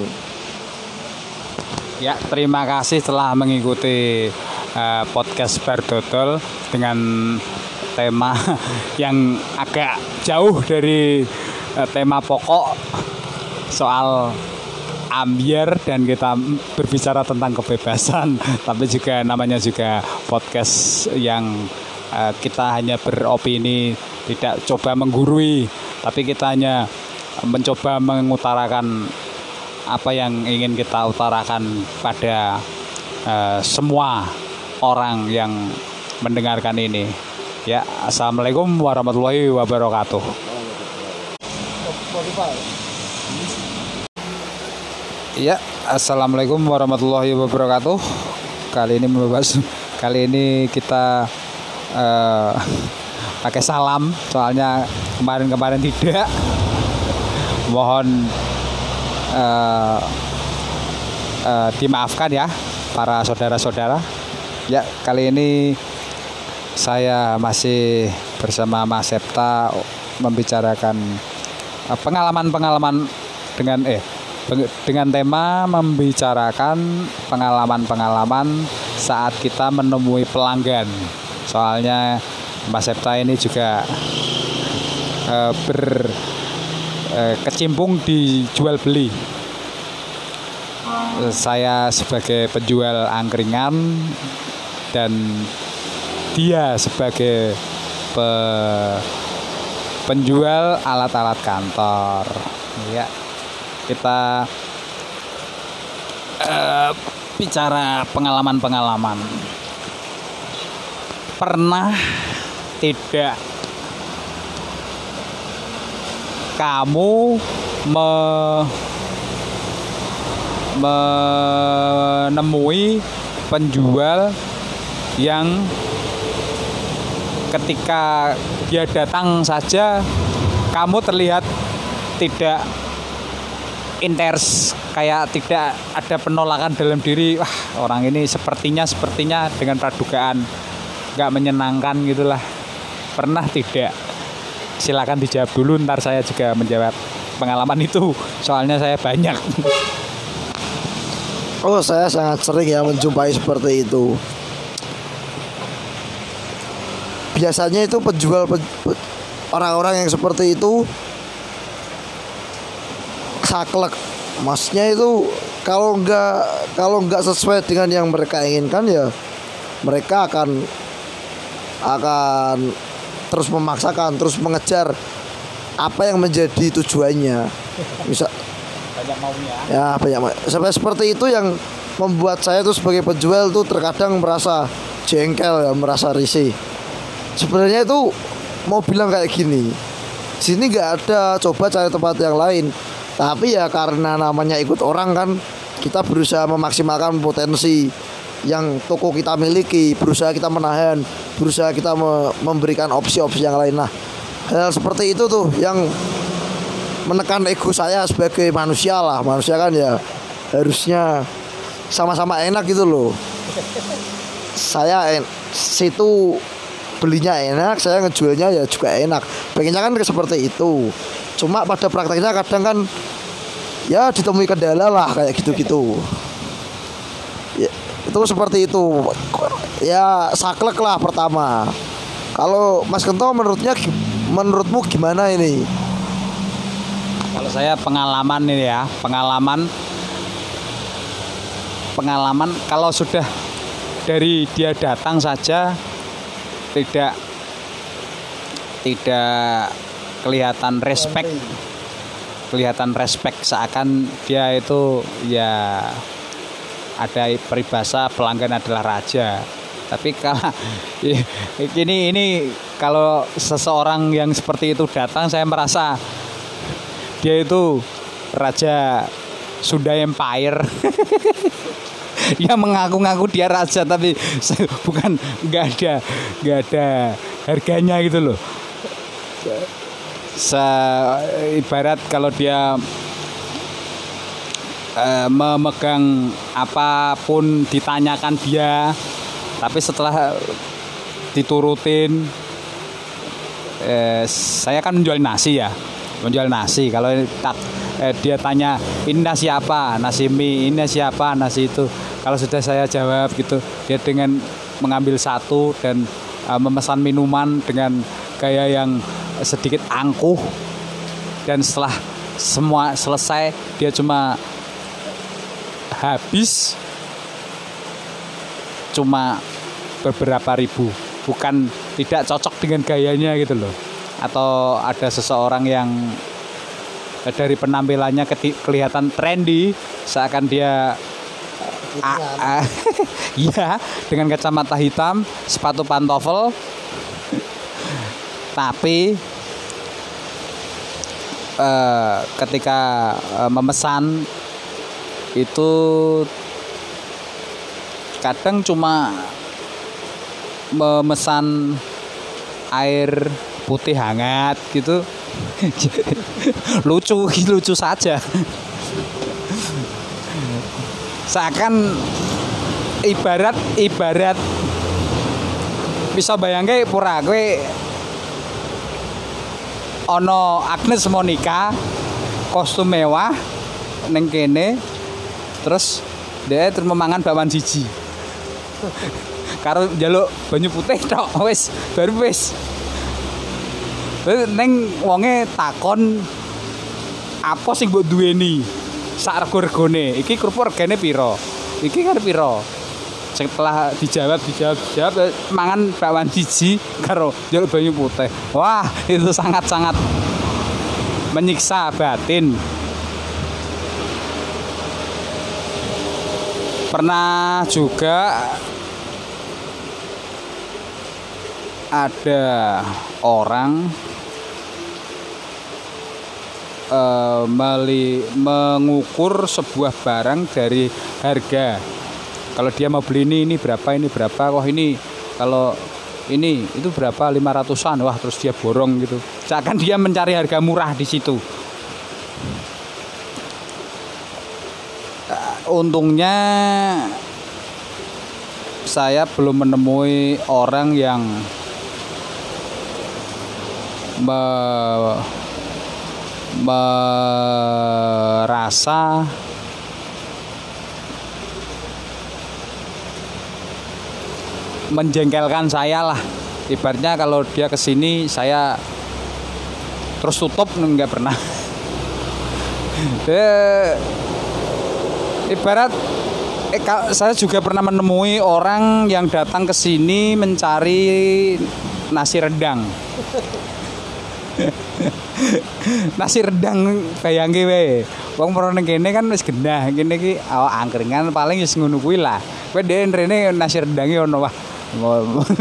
Ya terima kasih telah mengikuti uh, podcast Bardodol dengan tema yang agak jauh dari uh, tema pokok soal ambiar dan kita berbicara tentang kebebasan tapi juga namanya juga podcast yang uh, kita hanya beropini tidak coba menggurui tapi kita hanya mencoba mengutarakan apa yang ingin kita utarakan pada uh, semua orang yang mendengarkan ini. Ya, assalamualaikum warahmatullahi wabarakatuh. Ya, assalamualaikum warahmatullahi wabarakatuh. Kali ini membahas, kali ini kita uh, pakai salam, soalnya kemarin-kemarin tidak mohon uh, uh, dimaafkan ya para saudara-saudara. Ya kali ini saya masih bersama Mas Septa membicarakan pengalaman pengalaman-pengalaman dengan eh dengan tema membicarakan pengalaman-pengalaman saat kita menemui pelanggan. Soalnya Mas Septa ini juga uh, ber eh, kecimpung di jual beli. Saya sebagai penjual angkringan dan dia sebagai pe, penjual alat-alat kantor. Ya, kita eh, bicara pengalaman-pengalaman. Pernah tidak kamu me, menemui penjual yang ketika dia datang saja kamu terlihat tidak inters kayak tidak ada penolakan dalam diri. Wah orang ini sepertinya sepertinya dengan pradugaan nggak menyenangkan gitulah. Pernah tidak? Silakan dijawab dulu ntar saya juga menjawab pengalaman itu. Soalnya saya banyak. Oh saya sangat sering ya menjumpai seperti itu. Biasanya itu penjual orang-orang yang seperti itu saklek. Masnya itu kalau nggak kalau nggak sesuai dengan yang mereka inginkan ya mereka akan akan terus memaksakan terus mengejar apa yang menjadi tujuannya. Bisa banyak maunya. Ya banyak sampai seperti itu yang membuat saya tuh sebagai penjual tuh terkadang merasa jengkel ya merasa risih. Sebenarnya itu mau bilang kayak gini sini nggak ada coba cari tempat yang lain tapi ya karena namanya ikut orang kan kita berusaha memaksimalkan potensi yang toko kita miliki berusaha kita menahan berusaha kita me memberikan opsi-opsi yang lain. Nah hal seperti itu tuh yang menekan ego saya sebagai manusia lah. Manusia kan ya harusnya sama-sama enak gitu loh. Saya en situ belinya enak saya ngejualnya ya juga enak. Pengennya kan seperti itu cuma pada prakteknya kadang kan ya ditemui kendala lah kayak gitu-gitu. Ya, itu seperti itu. Ya saklek lah pertama. Kalau Mas Kento menurutnya menurutmu gimana ini? Kalau saya pengalaman ini ya pengalaman pengalaman kalau sudah dari dia datang saja tidak tidak kelihatan respect. Kelihatan respect seakan dia itu ya ada peribahasa pelanggan adalah raja. Tapi kalau ini ini kalau seseorang yang seperti itu datang saya merasa dia itu raja Sunda Empire. Yang mengaku-ngaku dia raja tapi bukan nggak ada nggak ada harganya gitu loh Se ibarat kalau dia uh, memegang apa pun ditanyakan dia tapi setelah diturutin eh, saya kan menjual nasi ya menjual nasi. Kalau tak eh, dia tanya ini nasi apa? Nasi mie ini nasi nasi itu. Kalau sudah saya jawab gitu dia dengan mengambil satu dan uh, memesan minuman dengan gaya yang sedikit angkuh. Dan setelah semua selesai dia cuma habis. Cuma beberapa ribu. Bukan tidak cocok dengan gayanya gitu loh. Atau ada seseorang yang dari penampilannya kelihatan trendy seakan dia iya dengan kacamata hitam sepatu pantofel tapi uh, ketika uh, memesan itu kadang cuma memesan air putih hangat gitu. Lucu lucu saja. Seakan ibarat ibarat. Bisa bayangke pura kowe ono Agnes Monica kostum mewah neng kene terus dia terus memangan bakwan siji. Karo jaluk banyu putih tok wis baru wis. Neng wonge takon apa sing mbok duweni sak rego-regone? Iki kerupuk regane piro? Iki kan piro setelah dijawab dijawab dijawab mangan bakwan siji karo jaluk banyu putih wah itu sangat-sangat menyiksa batin pernah juga ada orang uh, meli, mengukur sebuah barang dari harga. Kalau dia mau beli ini ini berapa ini berapa? Wah ini kalau ini itu berapa 500-an wah terus dia borong gitu. Seakan dia mencari harga murah di situ. Uh, untungnya saya belum menemui orang yang me, merasa menjengkelkan saya lah. Ibaratnya kalau dia ke sini saya terus tutup nggak pernah. Eh, ibarat eh, saya juga pernah menemui orang yang datang ke sini mencari nasi redang nasi redang bayangke wae. Wong merono kene kan wis gendah kene iki awak angkringan paling wis ngono kuwi lah. Kowe rene nasi redange ono wah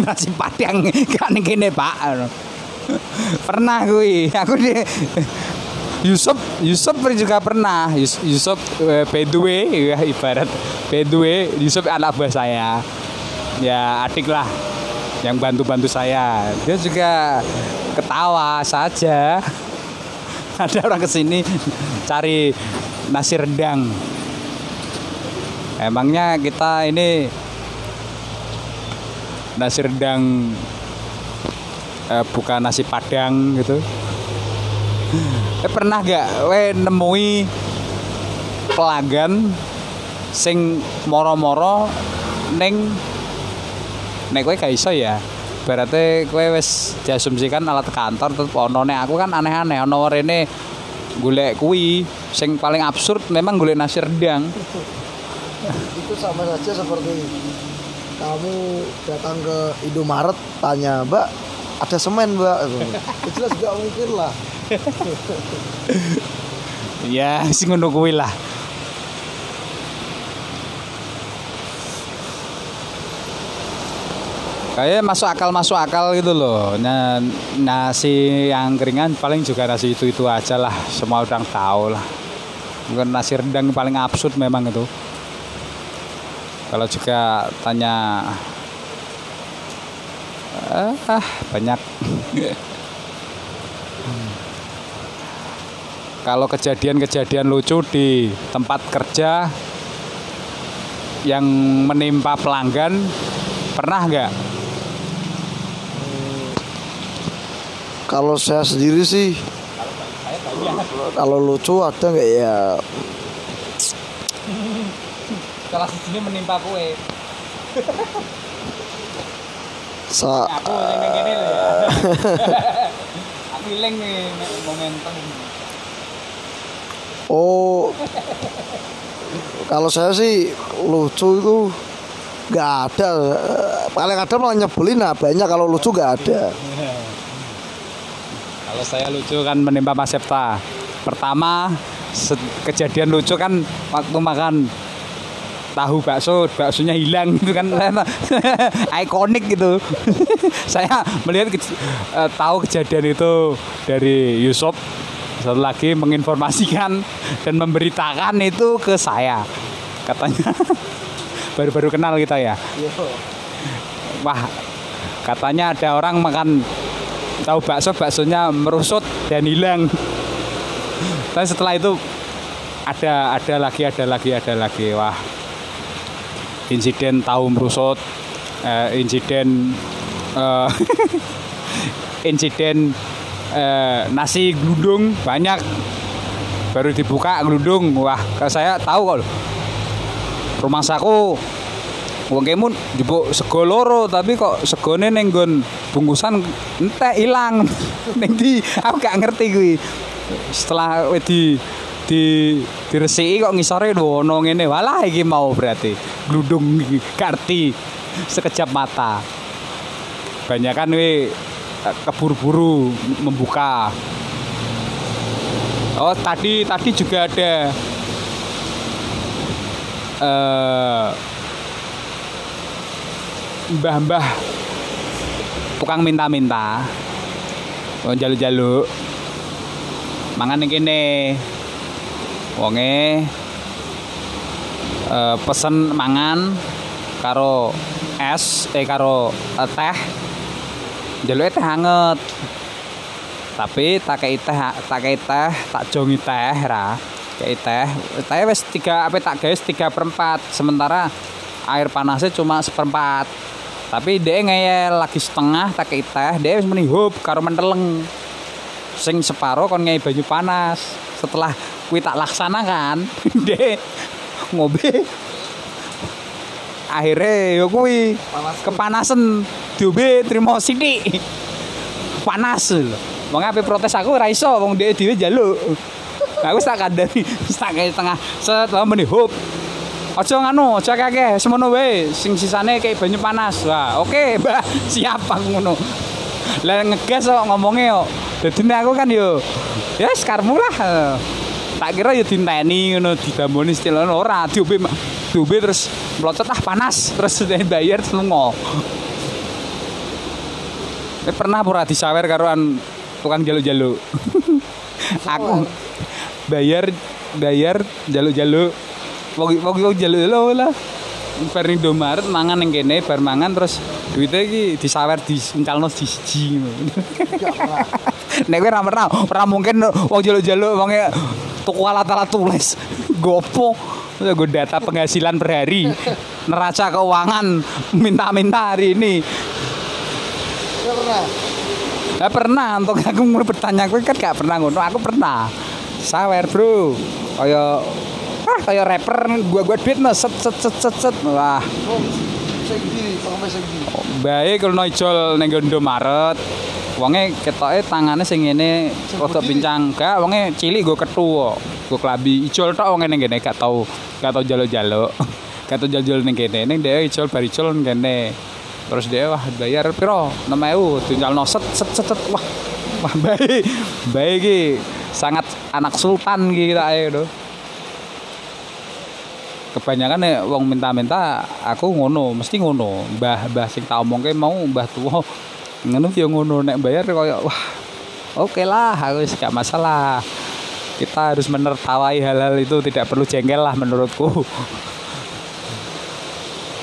nasi padang kan kene Pak. Pernah kuwi. Aku di Yusuf Yusuf juga pernah. Yusuf uh, by the way ya ibarat. Way Yusuf anak buah saya. Ya adik lah yang bantu-bantu saya. Dia juga ketawa saja. Ada orang ke sini cari nasi rendang. Emangnya kita ini nasi rendang eh, bukan nasi padang gitu. Eh, pernah gak we nemui pelanggan sing moro-moro neng nek kowe gak iso ya? Berarti kowe wis diasumsikan alat kantor tetep ono aku kan aneh-aneh ono rene golek kuwi sing paling absurd memang golek nasi rendang. Itu sama saja seperti kamu datang ke Indomaret tanya mbak ada semen mbak? Jelas gak mungkin lah. Ya sing ngono lah. Kayak masuk akal masuk akal gitu loh. Nah, nasi yang keringan paling juga nasi itu itu aja lah. Semua orang tahu lah. Mungkin nasi rendang paling absurd memang itu kalau juga tanya ah banyak kalau kejadian-kejadian lucu di tempat kerja yang menimpa pelanggan pernah nggak Kalau saya sendiri sih kalau lucu ada nggak ya? Salah sini menimpa kue. Sa aku yang gini loh ya aku nih momentum. Oh. Kalau saya sih lucu itu nggak ada. Paling ada malah nyebelin nah banyak kalau lucu nggak ada. Kalau saya lucu kan menimpa Mas Septa. Pertama kejadian lucu kan waktu makan tahu bakso, baksonya hilang gitu kan ikonik gitu. saya melihat kej- eh, tahu kejadian itu dari Yusuf satu lagi menginformasikan dan memberitakan itu ke saya. Katanya baru-baru kenal kita ya. Wah, katanya ada orang makan tahu bakso baksonya merusut dan hilang. Tapi setelah itu ada ada lagi ada lagi ada lagi wah insiden tahu merusut eh, insiden eh, insiden eh, nasi gelundung banyak baru dibuka gelundung wah kalau saya tahu kok rumah saku Wong kemun jebuk sego loro tapi kok segone ning nggon bungkusan entek ilang. ning di aku gak ngerti kuwi. Setelah wis di di diresiki kok ngisore ono ngene. Walah iki mau berarti gludung karti sekejap mata. Banyak kan we keburu-buru membuka. Oh tadi tadi juga ada eh mbah-mbah tukang minta-minta oh jaluk-jaluk mangan ning kene wonge eh, pesen mangan karo es eh karo eh, teh. Jaluke teh hangat tapi tak kei teh tak kei teh tak jongi teh ra. Kei teh teh wis tiga apa tak guys tiga perempat sementara air panasnya cuma seperempat. Tapi dia ngeyel lagi setengah tak kei teh dia wis meni hop karo menteleng sing separo kon banyu panas. Setelah kuwi tak laksanakan dia ngobe akhirnya yo kuwi kepanasan diombe trimo sithik panas lho wong ape protes aku ora iso wong dhewe dhewe njaluk aku tak kandhani wis tak kayak tengah setelah meni hop Aja nganu, aja kakek, semono wae. Sing sisane kayak banyu panas. Wah, oke, Mbak. Siap aku ngono. Lah ngegas kok ngomongnya kok. Dadine aku kan yo ya sekarmu lah. Tak kira yo dinteni ngono didamboni stilono ora diombe diombe terus melocot ah panas terus bayar lunga. Eh, pernah pura disawer karoan tukang jaluk-jaluk. aku bayar bayar jaluk-jaluk. Wong wong wong jaluk lho lah. Ning Indomaret mangan ning kene bar mangan terus duitnya iki disawer diuncalno siji. Nek kowe ora pernah, mungkin wong jaluk-jaluk wonge tuku alat-alat tulis. Gopo? Gue data penghasilan per hari. Neraca keuangan minta-minta hari ini. Nggak pernah Gak pernah untuk aku mau bertanya aku kan gak pernah ngono aku pernah. Sawer bro. Kaya ah kaya rapper gua gua duit mas set set set set set. Wah. Oh baik kalau ijol ning Indomaret wonge ketoke tangane sing ngene rada pincang gak wonge cilik go ketu go klambi ijol tok wonge ning kene gak tau gak tau jaluk-jaluk. Gak tau jaluk ning kene. Ning dhewe ijol bar ijol ning kene. Terus dia wah bayar piro? 6000 tinggal set set set set. wah wah baik. Baik iki. Sangat anak sultan iki kita ayo kebanyakan nih wong minta-minta aku ngono mesti ngono. Mbah mbah sing tak omongke mau mbah tua ngono ya ngono nek bayar koyo wah oke lah aku wis gak masalah. Kita harus menertawai hal-hal itu tidak perlu jengkel lah menurutku.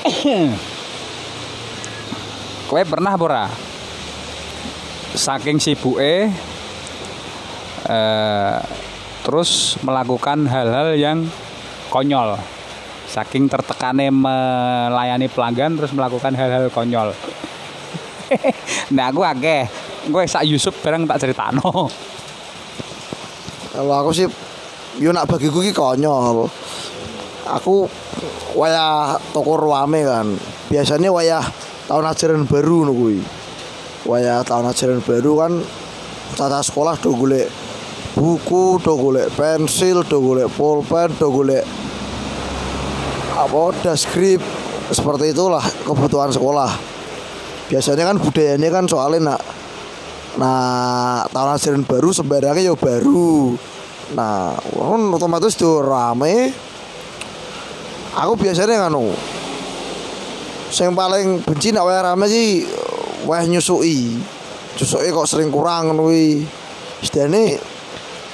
Kowe pernah pura saking sibuke eh, terus melakukan hal-hal yang konyol saking tertekane melayani pelanggan terus melakukan hal-hal konyol. Nah aku akeh. Gue sak Yusuf bareng tak ceritano kalau aku sih yo nak bagiku ki konyol aku wayah toko ruame kan. Biasanya wayah tahun ajaran baru ngono kuwi. Waya tahun ajaran baru kan tata sekolah do golek buku, do golek pensil, do golek pulpen, do golek apa daskrip seperti itulah kebutuhan sekolah. Biasanya kan budayanya kan soalnya nak Nah, tahun ajaran baru sembarangnya ya baru. Nah, kan otomatis tuh rame. Aku biasanya nganu. Yang paling benci nak wae rame sih wah nyusui. Nyusui kok sering kurang kuwi. Sedane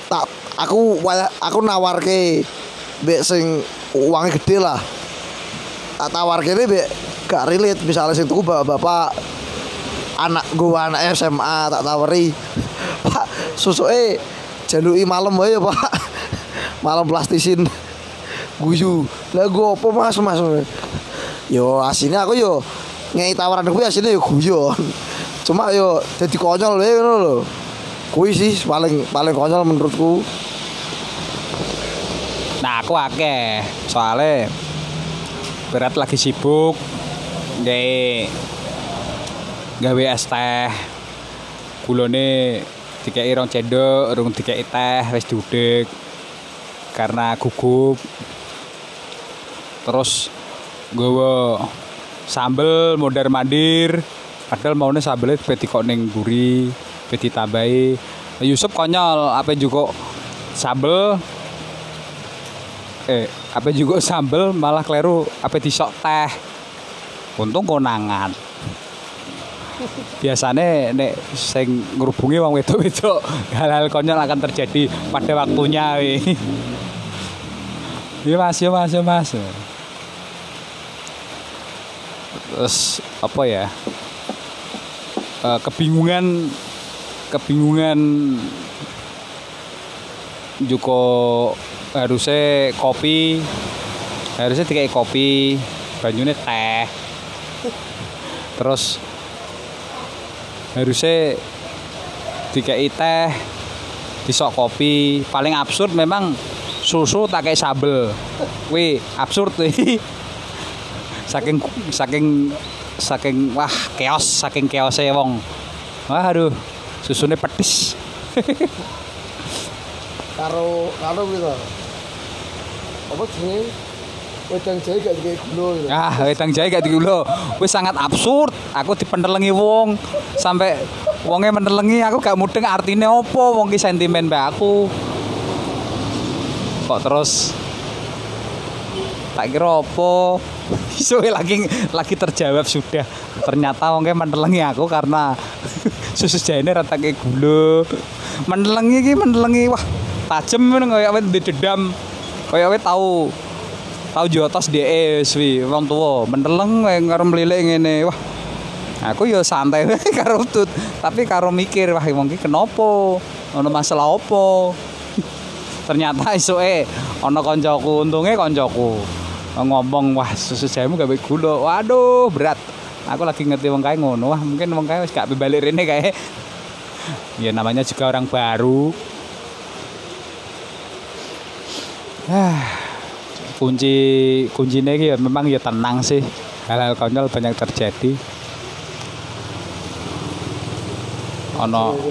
tak aku waya- aku nawarke mbek sing uangnya gede lah. Tak tawarke ini mbek gak relate. Misalnya sing tuku bapak-bapak anak gua anak SMA tak tawari. Pak susuke jaluki malam wae ya pak. Malam plastisin guyu. Lah gua apa mas? Mas yo aslinya aku yo ngei tawaran kuwi aslinya yo guyon. Cuma yo jadi konyol wae ngono lho. Sih paling paling konyol menurutku. Nah, aku akeh. Soalnya berat lagi sibuk. Gawe gawe es teh. Gulone dikei rong cendok, rong dikei teh wis diudek. Karena gugup. Terus nggawa sambel mondar mandir. Padahal maunya sambelnya peti kok ning buri, peti tambahi. Yusuf konyol, apa juga sambel eh apa juga sambel malah kleru apa disok teh untung konangan biasanya nek sing ngrubungi wong wedok-wedok hal-hal konyol akan terjadi pada waktunya wi Iya mas, iya mas, iya mas. Terus apa ya? Eh, kebingungan, kebingungan juga harusnya kopi. Harusnya dikai kopi. Banyune teh. Terus harusnya dikai teh. Disok kopi. Paling absurd memang susu tak kayak sambel. Wih absurd wih saking saking saking wah chaos. Saking chaosnya wong. Wah aduh susunya pedes karo karo gitu apa sih wedang jahe gak kayak gula gitu Ah, wedang jahe gak dikulo. Wis sangat absurd. Aku dipendelengi wong sampai wonge mendelengi aku gak mudeng artine opo wong ki sentimen mbak aku. Kok terus tak kira opo Suwe lagi lagi terjawab sudah. Ternyata wongke mendelengi aku karena susu jahene rata kayak gula. Mendelengi ki mendelengi wah tajem ngono kaya wit didedam. Kaya wit tahu tahu jotos DE suwi wong tuwa mendeleng kayak karo mlilik ngene wah. Aku ya santai karo tut tapi karo mikir wah wong ki kenapa ono masalah opo? Ternyata isoke ana kancaku untunge kancaku ngomong wah susu jamu gawe gula waduh berat. Aku lagi ngerti wong kae ngono wah mungkin wong kae wis gak balik rene kae. Ya namanya juga orang baru Ah, kunci kuncinya ya memang ya tenang sih. Hal-hal konyol banyak terjadi. Ono.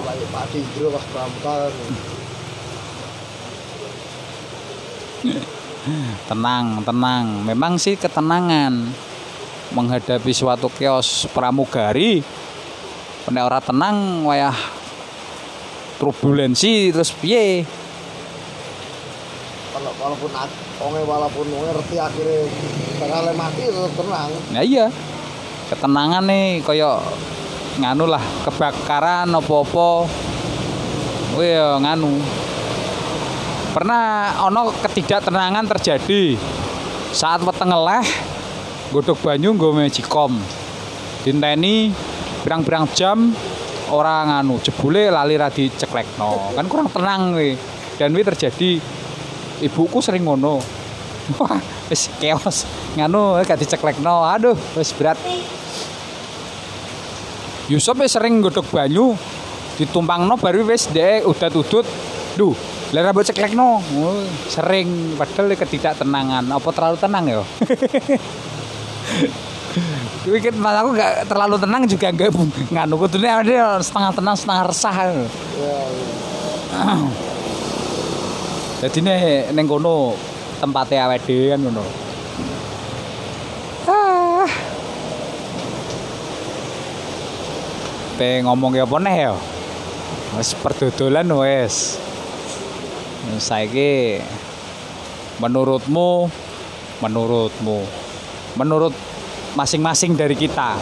Tenang tenang. Memang sih ketenangan menghadapi suatu kios pramugari. Nek tenang wayah turbulensi terus piye kalau walaupun onge walaupun onge ngerti akhirnya bakal mati tetap tenang Nah iya. Ketenangan nih koyo nganu lah kebakaran opo-opo. Wih nganu. Pernah ono ketidaktenangan terjadi saat weteng ngeleh godhog banyu nggo mejikom. Dinteni pirang-pirang jam orang nganu jebule lali ra diceklekno. Kan kurang tenang wi. Dan wi terjadi ibuku sering ngono. Wah, wis chaos. Nganu gak diceklekno. Aduh, wis berat. Yusuf wis sering godhog banyu ditumpangno baru wis dhek udah tudut. Duh, lah rambut ceklekno. Oh, sering padahal ketidaktenangan. Apa terlalu tenang ya? Wikit mas aku gak terlalu tenang juga gak nganu kudune ada setengah tenang setengah resah. Jadi nih neng kono tempatnya awet kan kono. Ah. Pe ngomong ya apa nih ya? Wis perdodolan wis. Saiki menurutmu menurutmu menurut masing-masing dari kita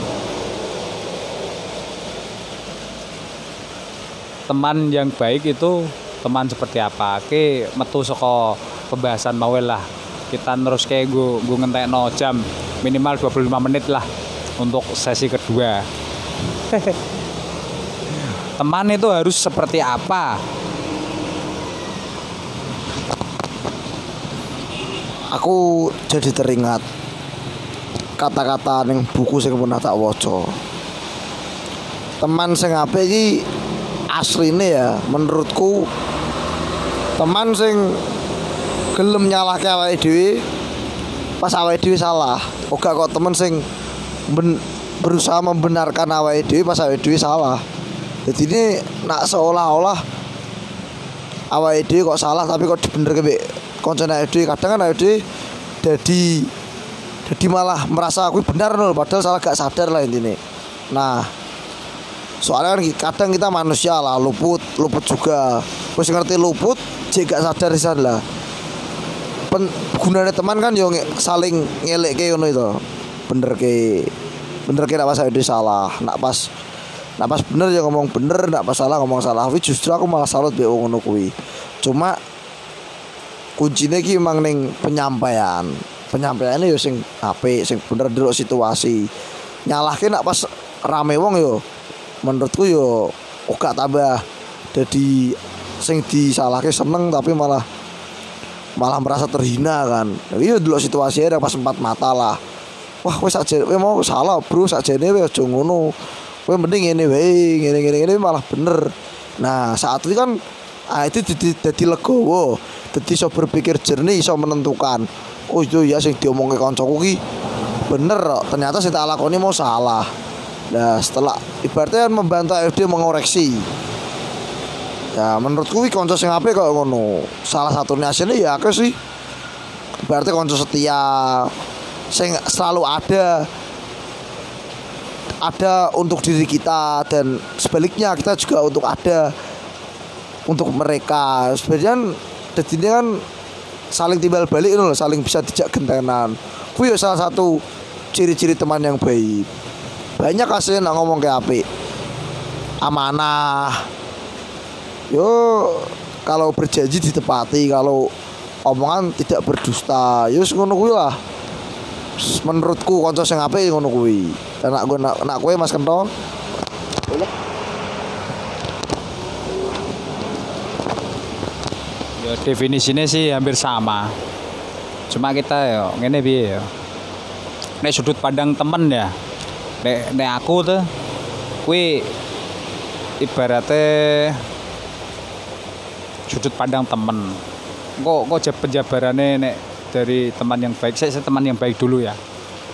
teman yang baik itu teman seperti apa. Oke metu saka pembahasan mau lah. Kita terus kayak gue gue ngentek no jam minimal 25 menit lah untuk sesi kedua. Teman itu harus seperti apa? Aku jadi teringat kata-kata yang buku sing pernah tak waca. Teman sing apik iki asline ya menurutku teman sing gelem nyalahke awake dhewe pas dhewe salah. Ora kok temen sing ben, berusaha membenarkan dhewe pas dhewe salah. Jadi ini nak seolah-olah dhewe kok salah tapi kok dibenerke mbek koncone awake kadang kan awake jadi jadi malah merasa aku benar nol padahal salah gak sadar lah intinya nah soalnya kan kadang kita manusia lah luput luput juga. Terus ngerti luput jika sadar di lah. Gunanya teman kan yo saling ngelek ke ngono itu. Bener ke bener ke pas itu salah. Nak pas nak pas bener ya ngomong bener nak pas salah ngomong salah. Tapi justru aku malah salut be ngono kuwi. Cuma kuncinya ki emang neng penyampaian. Penyampaiannya yo sing apik sing bener dulu situasi. Nyalahke nak pas rame wong yo menurutku yo oga tambah jadi sing disalahke seneng tapi malah malah merasa terhina kan. Iya dulu situasinya pas empat mata lah. Wah wes aja we mau salah bro saja ini wes ngono. We mending ini we ini ini ini malah bener. Nah saat itu kan ah, itu jadi, jadi legowo. Jadi so berpikir jernih so menentukan oh itu ya sing diomongke kancaku ki bener ternyata sing tak mau salah. Nah setelah ibaratnya kan membantu AFD mengoreksi ya menurut kuwi konco sing apik kok ngono. Salah satunya aslinya ya aku sih. Berarti konco setia. Sing selalu ada. Ada untuk diri kita dan sebaliknya kita juga untuk ada. Untuk mereka. Sebenarnya jadi kan saling timbal balik loh saling bisa dijak gentenan. Kuwi ya salah satu ciri-ciri teman yang baik. Banyak hasilnya nak ngomong kayak api amanah yo kalau berjanji ditepati kalau omongan tidak berdusta. Yo ngono kuwi lah. Menurutku kanca sing apik ngono kuwi. Nak gue nak, nak kowe Mas Kento? Ya definisinya sih hampir sama. Cuma kita ya ngene piye ya nek sudut pandang temen ya nek nek aku tuh kuwi ibaratnya sudut pandang temen. Kok kok penjabarannya nek dari teman yang baik? Saya, saya teman yang baik dulu ya.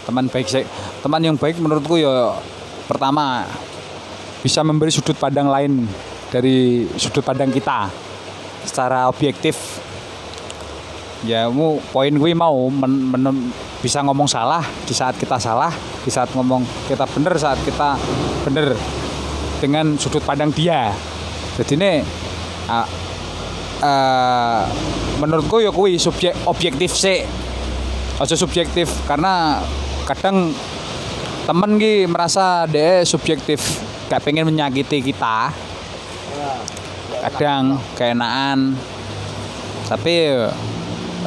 Teman baik saya teman yang baik menurutku ya pertama bisa memberi sudut pandang lain dari sudut pandang kita secara objektif. Ya mu poin gue mau men, men, bisa ngomong salah di saat kita salah di saat ngomong kita bener saat kita bener dengan sudut pandang dia. Jadi ini uh, menurutku ya kui subjek objektif sih. Aja subjektif karena kadang temen ki merasa deh subjektif gak pengen menyakiti kita. Kadang keenaan tapi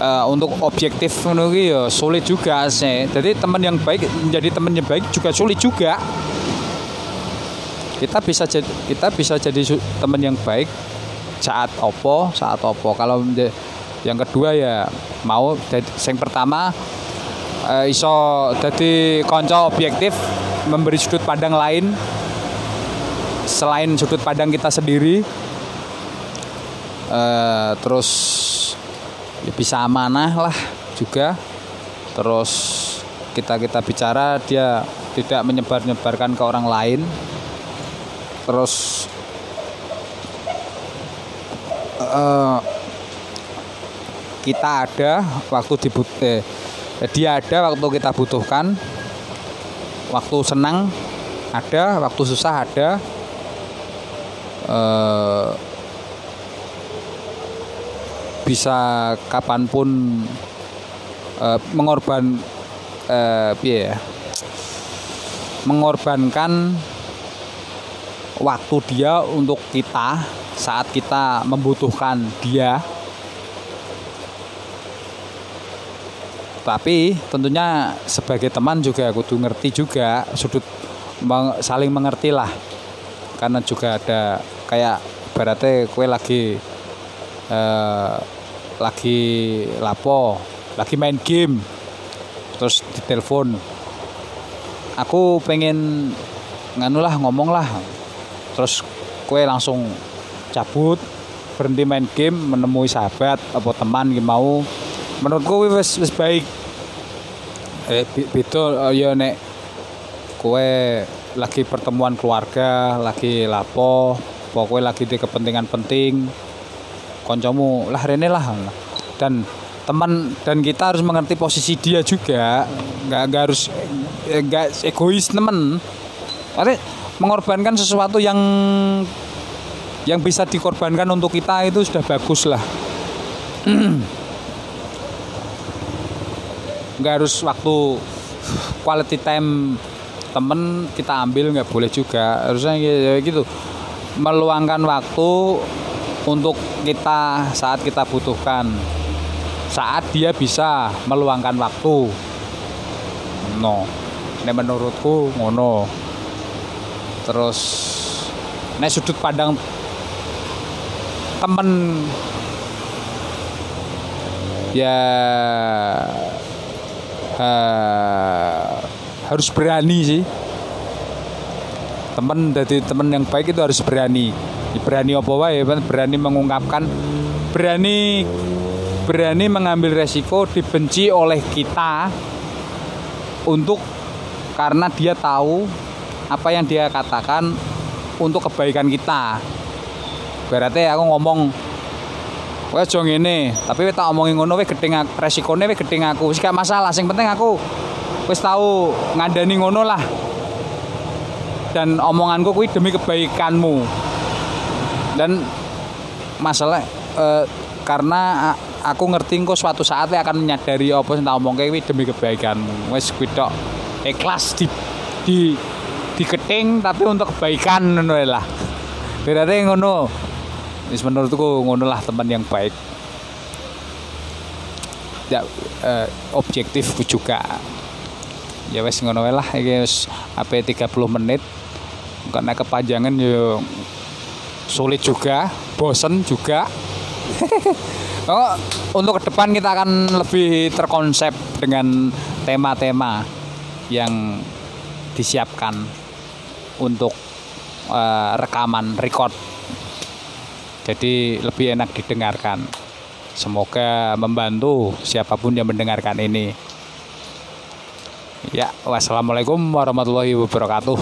uh, untuk objektif menurut ya sulit juga sih. Jadi teman yang baik menjadi teman yang baik juga sulit juga. Kita bisa jadi kita bisa jadi teman yang baik saat opo saat opo. Kalau yang kedua ya mau yang pertama uh, iso jadi konco objektif memberi sudut pandang lain. Selain sudut pandang kita sendiri uh, terus ya bisa amanah lah juga. Terus kita kita bicara dia tidak menyebar-nyebarkan ke orang lain. Terus eh, kita ada waktu dibut eh, dia ada waktu kita butuhkan. Waktu senang ada waktu susah ada. Eh, bisa kapan pun eh, mengorban eh, ya? Mengorbankan waktu dia untuk kita saat kita membutuhkan dia. Tapi tentunya sebagai teman juga kudu ngerti juga sudut saling mengerti lah. Karena juga ada kayak berarti kue lagi eh, lagi lapo lagi main game terus ditelepon aku pengen nganu lah ngomong lah terus kue langsung cabut berhenti main game menemui sahabat apa teman gitu mau. Menurutku wis wis baik. Eh be- beda ya nek kue lagi pertemuan keluarga lagi lapo pokoknya lagi di kepentingan penting koncomu lah rene lah. Dan teman dan kita harus mengerti posisi dia juga. Nggak harus eh, nggak egois temen Artinya mengorbankan sesuatu yang yang bisa dikorbankan untuk kita itu sudah bagus lah. Nggak harus waktu quality time temen kita ambil nggak boleh juga. Harusnya ya gitu. Meluangkan waktu untuk kita saat kita butuhkan. Saat dia bisa meluangkan waktu. No. Ini menurutku ngono terus nek sudut pandang temen. Ya eh, harus berani sih. Temen dari temen yang baik itu harus berani. Berani apa wae berani mengungkapkan. Berani berani mengambil resiko dibenci oleh kita untuk karena dia tahu apa yang dia katakan untuk kebaikan kita berarti aku ngomong Wes jong ini, tapi wis tak omongin ngono wis gedeng aku, resikone wis gedeng aku. Gak masalah, sing penting aku wis tahu ngandani ngono lah. Dan omonganku kuwi demi kebaikanmu. Dan masalah eh, karena aku ngerti engko suatu saat akan menyadari apa sing tak omongke kuwi demi kebaikanmu. Wis kuwi tok ikhlas di di diketing tapi untuk kebaikan ngono lah. Berarti ngono. Wis menurutku ngono lah teman yang baik. Ya eh, objektif juga. Ya wis ngono lah iki wis apa 30 menit. Karena kepanjangan yo sulit juga, bosen juga. oh, untuk ke depan kita akan lebih terkonsep dengan tema-tema yang disiapkan untuk eh, rekaman record jadi lebih enak didengarkan. Semoga membantu siapa pun yang mendengarkan ini. Ya, wassalamualaikum warahmatullahi wabarakatuh.